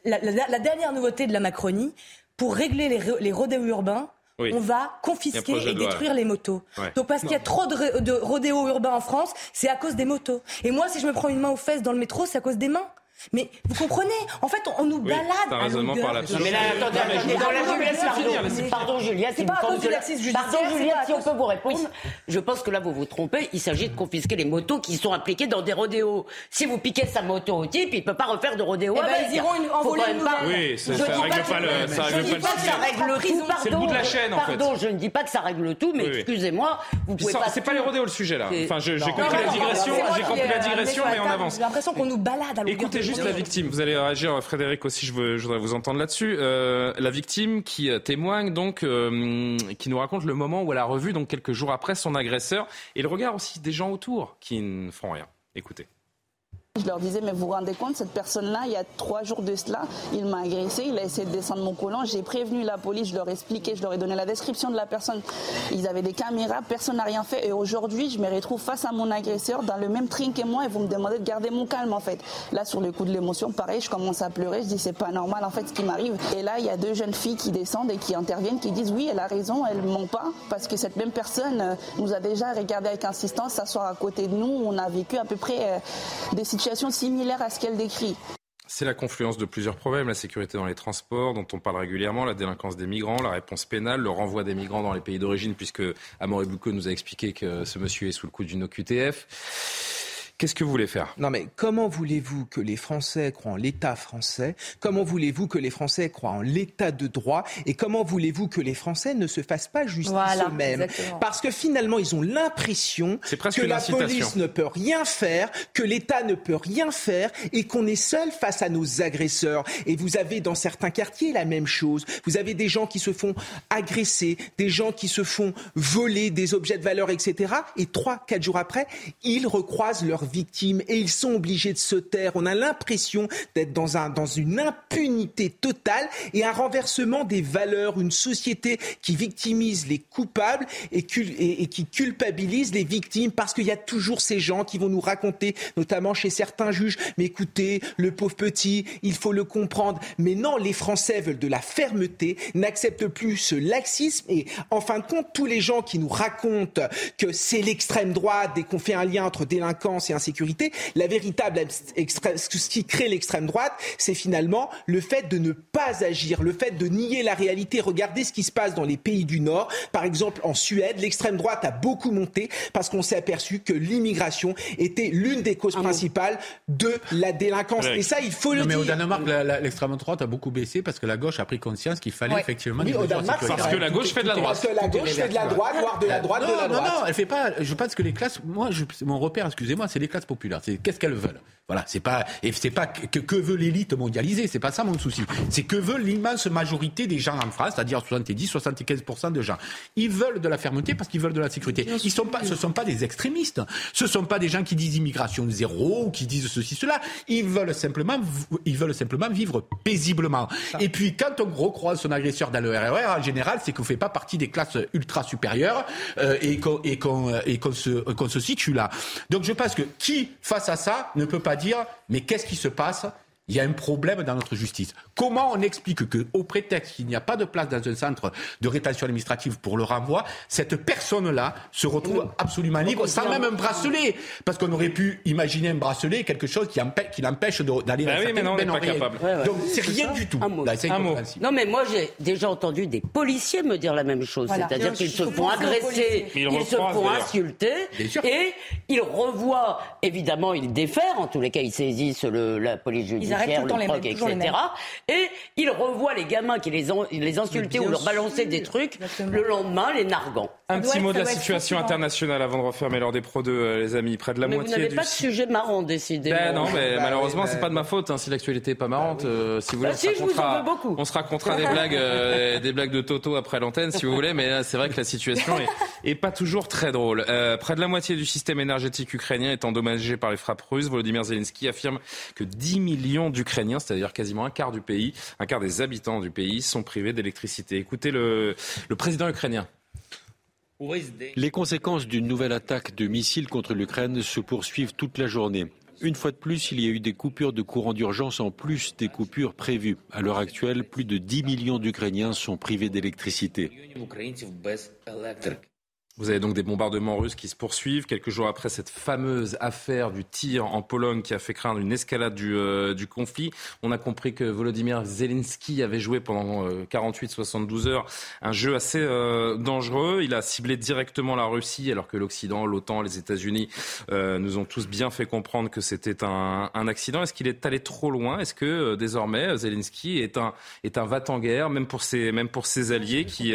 S5: la, dernière nouveauté de la Macronie pour régler les, les rodéos urbains. On va confisquer et détruire les motos. Donc parce qu'il y a trop de, de rodéos urbains en France, c'est à cause des motos. Et moi, si je me prends une main aux fesses dans le métro, c'est à cause des mains. Mais vous comprenez En fait, on, nous balade.
S1: C'est un raisonnement par la
S2: Mais là, attendez, attendez, pardon, Julia, c'est pas
S5: cause de
S2: Pardon, Julia, si on peut vous répondre. Je pense que là, vous vous trompez. Il s'agit de confisquer les motos qui sont impliquées dans des rodéos. Si vous piquez sa moto au type, il peut pas refaire de rodéo
S5: eh ben, ils iront envoler une
S1: Oui, ça règle pas le
S2: ça règle pas ça règle tout.
S1: C'est le bout de la chaîne, en fait.
S2: Pardon, je ne dis pas que ça règle tout, mais excusez-moi, vous pouvez pas.
S1: C'est pas les rodéos le sujet là. Enfin, j'ai compris la digression, j'ai compris la digression, mais on avance.
S5: J'ai l'impression qu'on nous balade à
S1: Écoutez juste la victime. Vous allez réagir, Frédéric aussi. Je, voudrais vous entendre là-dessus. Euh, la victime qui euh, témoigne donc, euh, qui nous raconte le moment où elle a revu donc quelques jours après son agresseur et le regard aussi des gens autour qui ne font rien. Écoutez.
S13: Je leur disais, mais vous vous rendez compte, cette personne-là, il y a trois jours de cela, il m'a agressé, il a essayé de descendre mon collant. J'ai prévenu la police, je leur ai expliqué, je leur ai donné la description de la personne. Ils avaient des caméras, personne n'a rien fait. Et aujourd'hui, je me retrouve face à mon agresseur dans le même train que moi et vous me demandez de garder mon calme, en fait. Là, sur le coup de l'émotion, pareil, je commence à pleurer. Je dis, c'est pas normal, en fait, ce qui m'arrive. Et là, il y a deux jeunes filles qui descendent et qui interviennent, qui disent, oui, elle a raison, elle ment pas, parce que cette même personne euh, nous a déjà regardé avec insistance s'asseoir à côté de nous. On a vécu à peu près euh, des situations similaires à ce qu'elle décrit.
S1: C'est la confluence de plusieurs problèmes, la sécurité dans les transports, dont on parle régulièrement, la délinquance des migrants, la réponse pénale, le renvoi des migrants dans les pays d'origine, puisque Amaury Boucaud nous a expliqué que ce monsieur est sous le coup d'une OQTF. Qu'est-ce que vous voulez faire?
S6: Non, mais comment voulez-vous que les Français croient en l'État français? Comment voulez-vous que les Français croient en l'État de droit? Et comment voulez-vous que les Français ne se fassent pas justice eux-mêmes? Parce que finalement, ils ont l'impression que la police ne peut rien faire, que l'État ne peut rien faire et qu'on est seul face à nos agresseurs. Et vous avez dans certains quartiers la même chose. Vous avez des gens qui se font agresser, des gens qui se font voler des objets de valeur, etc. Et trois, quatre jours après, ils recroisent leur victimes et ils sont obligés de se taire. On a l'impression d'être dans, un, dans une impunité totale et un renversement des valeurs, une société qui victimise les coupables et, et, qui culpabilise les victimes parce qu'il y a toujours ces gens qui vont nous raconter, notamment chez certains juges, mais écoutez, le pauvre petit, il faut le comprendre. Mais non, les Français veulent de la fermeté, n'acceptent plus ce laxisme et en fin de compte, tous les gens qui nous racontent que c'est l'extrême droite dès qu'on fait un lien entre délinquance et insécurité. La véritable, ce qui crée l'extrême droite, c'est finalement le fait de ne pas agir, le fait de nier la réalité. Regardez ce qui se passe dans les pays du Nord. Par exemple, en Suède, l'extrême droite a beaucoup monté parce qu'on s'est aperçu que l'immigration était l'une des causes principales de la délinquance. Et ça, il faut le
S7: mais
S6: dire.
S7: au Danemark, l'extrême droite a beaucoup baissé parce que la gauche a pris conscience qu'il fallait effectivement.
S6: Oui, au Danemark,
S1: parce que la gauche fait de la droite.
S6: Parce que la gauche fait de la droite, voire de la droite
S7: non,
S6: de la
S7: droite.
S6: Non,
S7: non, elle fait pas. Je pense que les classes. Moi, je, mon repère, excusez-moi, c'est les classes populaires. C'est qu'est-ce qu'elles veulent. Voilà, c'est pas et c'est pas que, que veut l'élite mondialisée, c'est pas ça mon souci. C'est que veut l'immense majorité des gens en France, c'est-à-dire 70-75% de gens. Ils veulent de la fermeté parce qu'ils veulent de la sécurité. Ils sont pas, ce sont pas des extrémistes. Ce sont pas des gens qui disent immigration zéro ou qui disent ceci cela. Ils veulent simplement, ils veulent simplement vivre paisiblement. Et puis quand on recroise son agresseur dans le RER, en général, c'est qu'on fait pas partie des classes ultra supérieures euh, et qu'on et qu'on et qu'on se qu'on se situe là. Donc je pense que qui face à ça ne peut pas dire mais qu'est-ce qui se passe il y a un problème dans notre justice. Comment on explique que, au prétexte qu'il n'y a pas de place dans un centre de rétention administrative pour le renvoi, cette personne-là se retrouve absolument libre, sans même un bracelet? Parce qu'on aurait pu imaginer un bracelet, quelque chose qui, l'empêche d'aller
S1: bah
S7: dans
S1: oui, mais non, on n'est pas capable.
S7: Donc c'est rien du tout.
S2: Un mot.
S7: Là,
S2: un mot. Non, mais moi j'ai déjà entendu des policiers me dire la même chose,
S5: Voilà.
S2: c'est-à-dire qu'ils se font agresser,
S1: Ils
S2: ils, se font insulter, et ils revoient, évidemment, ils défèrent, en tous les cas, ils saisissent le- la police judiciaire. Pierre, le Troc, etc. Et il revoit les gamins qui les, les insultaient ou leur balançaient des trucs le lendemain, les nargants.
S1: Un petit mot de la situation internationale avant de refermer l'heure des Pro 2, les amis. Près de la
S2: mais
S1: moitié.
S2: Vous n'avez pas de sujet marrant décidé.
S1: Ben non, mais bah malheureusement, c'est pas de ma faute hein, si l'actualité est pas marrante. Euh, si vous voulez,
S2: bah si, on, se beaucoup.
S1: on se racontera des blagues, euh, des blagues de Toto après l'antenne, si vous voulez. Mais c'est vrai que la situation est, est pas toujours très drôle. Euh, près de la moitié du système énergétique ukrainien est endommagé par les frappes russes. Volodymyr Zelensky affirme que 10 millions d'Ukrainiens, c'est-à-dire quasiment un quart du pays, un quart des habitants du pays, sont privés d'électricité. Écoutez le, le président ukrainien.
S14: Les conséquences d'une nouvelle attaque de missiles contre l'Ukraine se poursuivent toute la journée. Une fois de plus, il y a eu des coupures de courant d'urgence en plus des coupures prévues. À l'heure actuelle, plus de 10 millions d'Ukrainiens sont privés d'électricité.
S1: Vous avez donc des bombardements russes qui se poursuivent quelques jours après cette fameuse affaire du tir en Pologne qui a fait craindre une escalade du, euh, conflit. On a compris que Volodymyr Zelensky avait joué pendant 48-72 euh, heures un jeu assez euh, dangereux. Il a ciblé directement la Russie alors que l'Occident, l'OTAN, les États-Unis nous ont tous bien fait comprendre que c'était un, un, accident. Est-ce qu'il est allé trop loin? Est-ce que désormais Zelensky est un, est un va-t-en-guerre, même pour ses, même pour ses alliés qui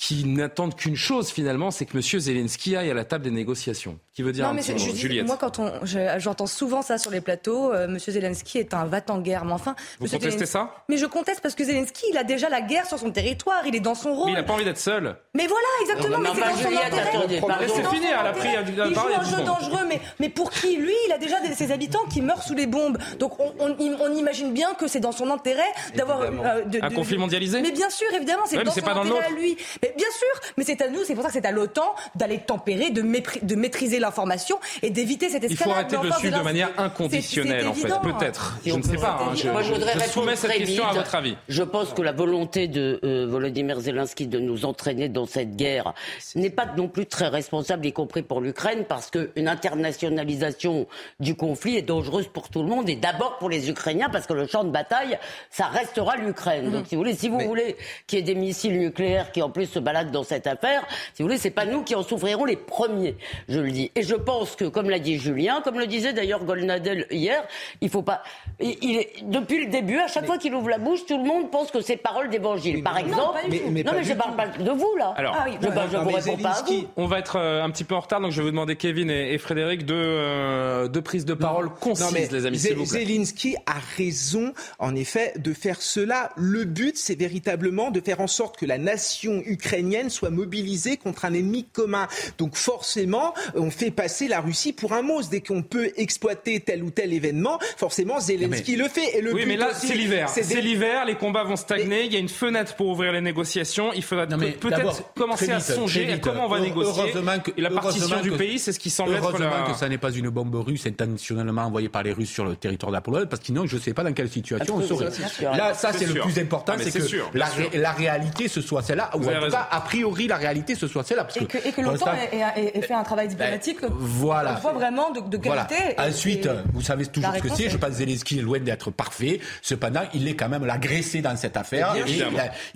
S1: qui n'attendent qu'une chose finalement, c'est que M. Zelensky aille à la table des négociations. Qui veut dire
S5: non, mais
S1: Juliette
S5: Moi, quand on, j'entends souvent ça sur les plateaux, euh, M. Zelensky est un va-t-en-guerre. Mais enfin,
S1: vous contestez ça?
S5: Mais je conteste parce que Zelensky, il a déjà la guerre sur son territoire, il est dans son rôle.
S1: Mais il n'a pas envie d'être seul.
S5: Mais voilà, exactement. mais c'est dans son intérêt.
S1: C'est fini, elle a pris
S5: Il joue un jeu dangereux, mais, mais pour qui? Lui, il a déjà ses habitants qui meurent sous les bombes. Donc on, on, imagine bien que c'est dans son intérêt d'avoir
S1: euh, un conflit mondialisé.
S5: Mais bien sûr, évidemment, c'est dans son intérêt à lui. Mais bien sûr, mais c'est à nous, c'est pour ça que c'est à l'OTAN d'aller tempérer, de, de maîtriser l'information et d'éviter cette escalade.
S1: Il faut arrêter de le suivre de manière inconditionnelle, en fait, peut-être. Je ne sais pas. Hein, je,
S2: Moi, je, voudrais
S1: je soumets cette question à votre avis.
S2: Je pense que la volonté de euh, Volodymyr Zelensky de nous entraîner dans cette guerre n'est pas non plus très responsable, y compris pour l'Ukraine, parce qu'une internationalisation du conflit est dangereuse pour tout le monde et d'abord pour les Ukrainiens, parce que le champ de bataille, ça restera l'Ukraine. Donc, si vous voulez, si vous voulez qu'il y ait des missiles nucléaires qui en plus se baladent dans cette affaire, si vous voulez, c'est pas nous qui en souffrirons les premiers, je le dis. Et je pense que, comme l'a dit Julien, comme le disait d'ailleurs Golnadel hier, il faut pas. Il, est, depuis le début, à chaque fois qu'il ouvre la bouche, tout le monde pense que c'est parole d'évangile. Par exemple, non, mais, je parle pas de vous là.
S1: Alors,
S2: ah je, ne vous réponds pas à vous.
S1: On va être euh, un petit peu en retard, donc je vais vous demander Kevin et, Frédéric deux, euh, deux prises de parole concises, les amis.
S6: Zelensky a raison, en effet, de faire cela. Le but, c'est véritablement de faire en sorte que la nation ukrainienne soit mobilisée contre un ennemi commun. Donc forcément, on fait passer la Russie pour un monstre. Dès qu'on peut exploiter tel ou tel événement, forcément Zelensky le fait.
S1: Et le oui, mais là c'est l'hiver. C'est l'hiver, les combats vont stagner. Il y a une fenêtre pour ouvrir les négociations. Il faudra peut-être commencer à songer à comment on va négocier. et la partition du pays, c'est ce qui semble
S7: être
S1: la...
S7: que ça n'est pas une bombe russe intentionnellement envoyée par les Russes sur le territoire de la Pologne, parce que sinon je ne sais pas dans quelle situation on serait. Là, ça c'est le plus important, ah, c'est que la réalité ce soit celle-là, ou en tout a priori la réalité ce soit celle-là.
S5: Et que, et que l'OTAN ait, fait un travail ben, diplomatique voilà. voit vraiment de, de qualité.
S7: Ensuite, vous savez toujours ce que c'est. Je pense que Zelensky est loin d'être parfait. Cependant, il est quand même l'agressé dans cette affaire et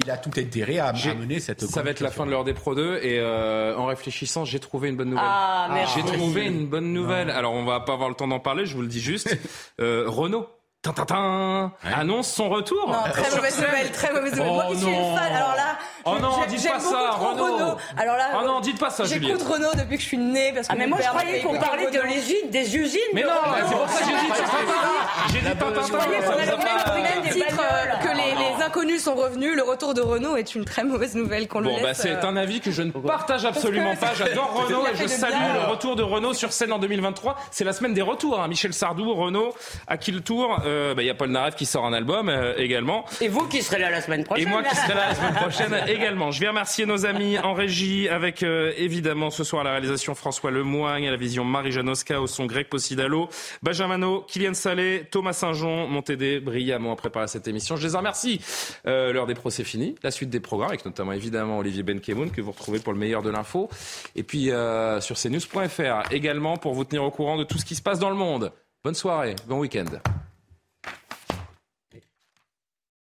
S7: il a, tout intérêt à, mener cette.
S1: Ça va être la fin de l'heure des Pro 2 et euh, en réfléchissant, j'ai trouvé une bonne nouvelle. Ah, j'ai trouvé une bonne nouvelle. Alors, on va pas avoir le temps d'en parler. Je vous le dis juste. Euh, Renault annonce son retour.
S5: Non, très mauvaise nouvelle, très mauvaise nouvelle. Moi qui suis une fan, alors là,
S1: oh non, dites pas ça, Renault.
S5: Alors là,
S1: oh non, dites pas ça,
S5: J'écoute Renault depuis que je suis née parce que
S2: ah, mais moi je croyais qu'on parlait de l'usine, des usines.
S1: Mais non, c'est pour ça que j'ai dit J'ai dit Tintin. Je croyais qu'on
S5: avait même titre que les inconnus sont revenus. Le retour de Renault est une très mauvaise nouvelle qu'on le laisse. Bon, bah
S1: c'est euh, un avis que je ne partage absolument pas. J'adore Renault et je salue le retour de Renault sur scène en 2023. C'est la semaine des retours. Hein. Michel Sardou, Renault, à qui le tour euh, bah, Il y a Paul Naref qui sort un album euh, également.
S2: Et vous qui serez là la semaine prochaine.
S1: Et moi qui serai là la semaine prochaine également. Je vais remercier nos amis en régie avec évidemment ce soir la réalisation François Lemoigne, à la vision Marie Janoska, au son Greg Possidalo, Benjamin Kylian Salé, Thomas Saint-Jean m'ont aidé brillamment à préparer cette émission. Je les en remercie. Euh, l'heure des procès finie. La suite des programmes, avec notamment évidemment Olivier Benkemoun, que vous retrouvez pour le meilleur de l'info. Et puis euh, sur cnews.fr également pour vous tenir au courant de tout ce qui se passe dans le monde. Bonne soirée, bon week-end.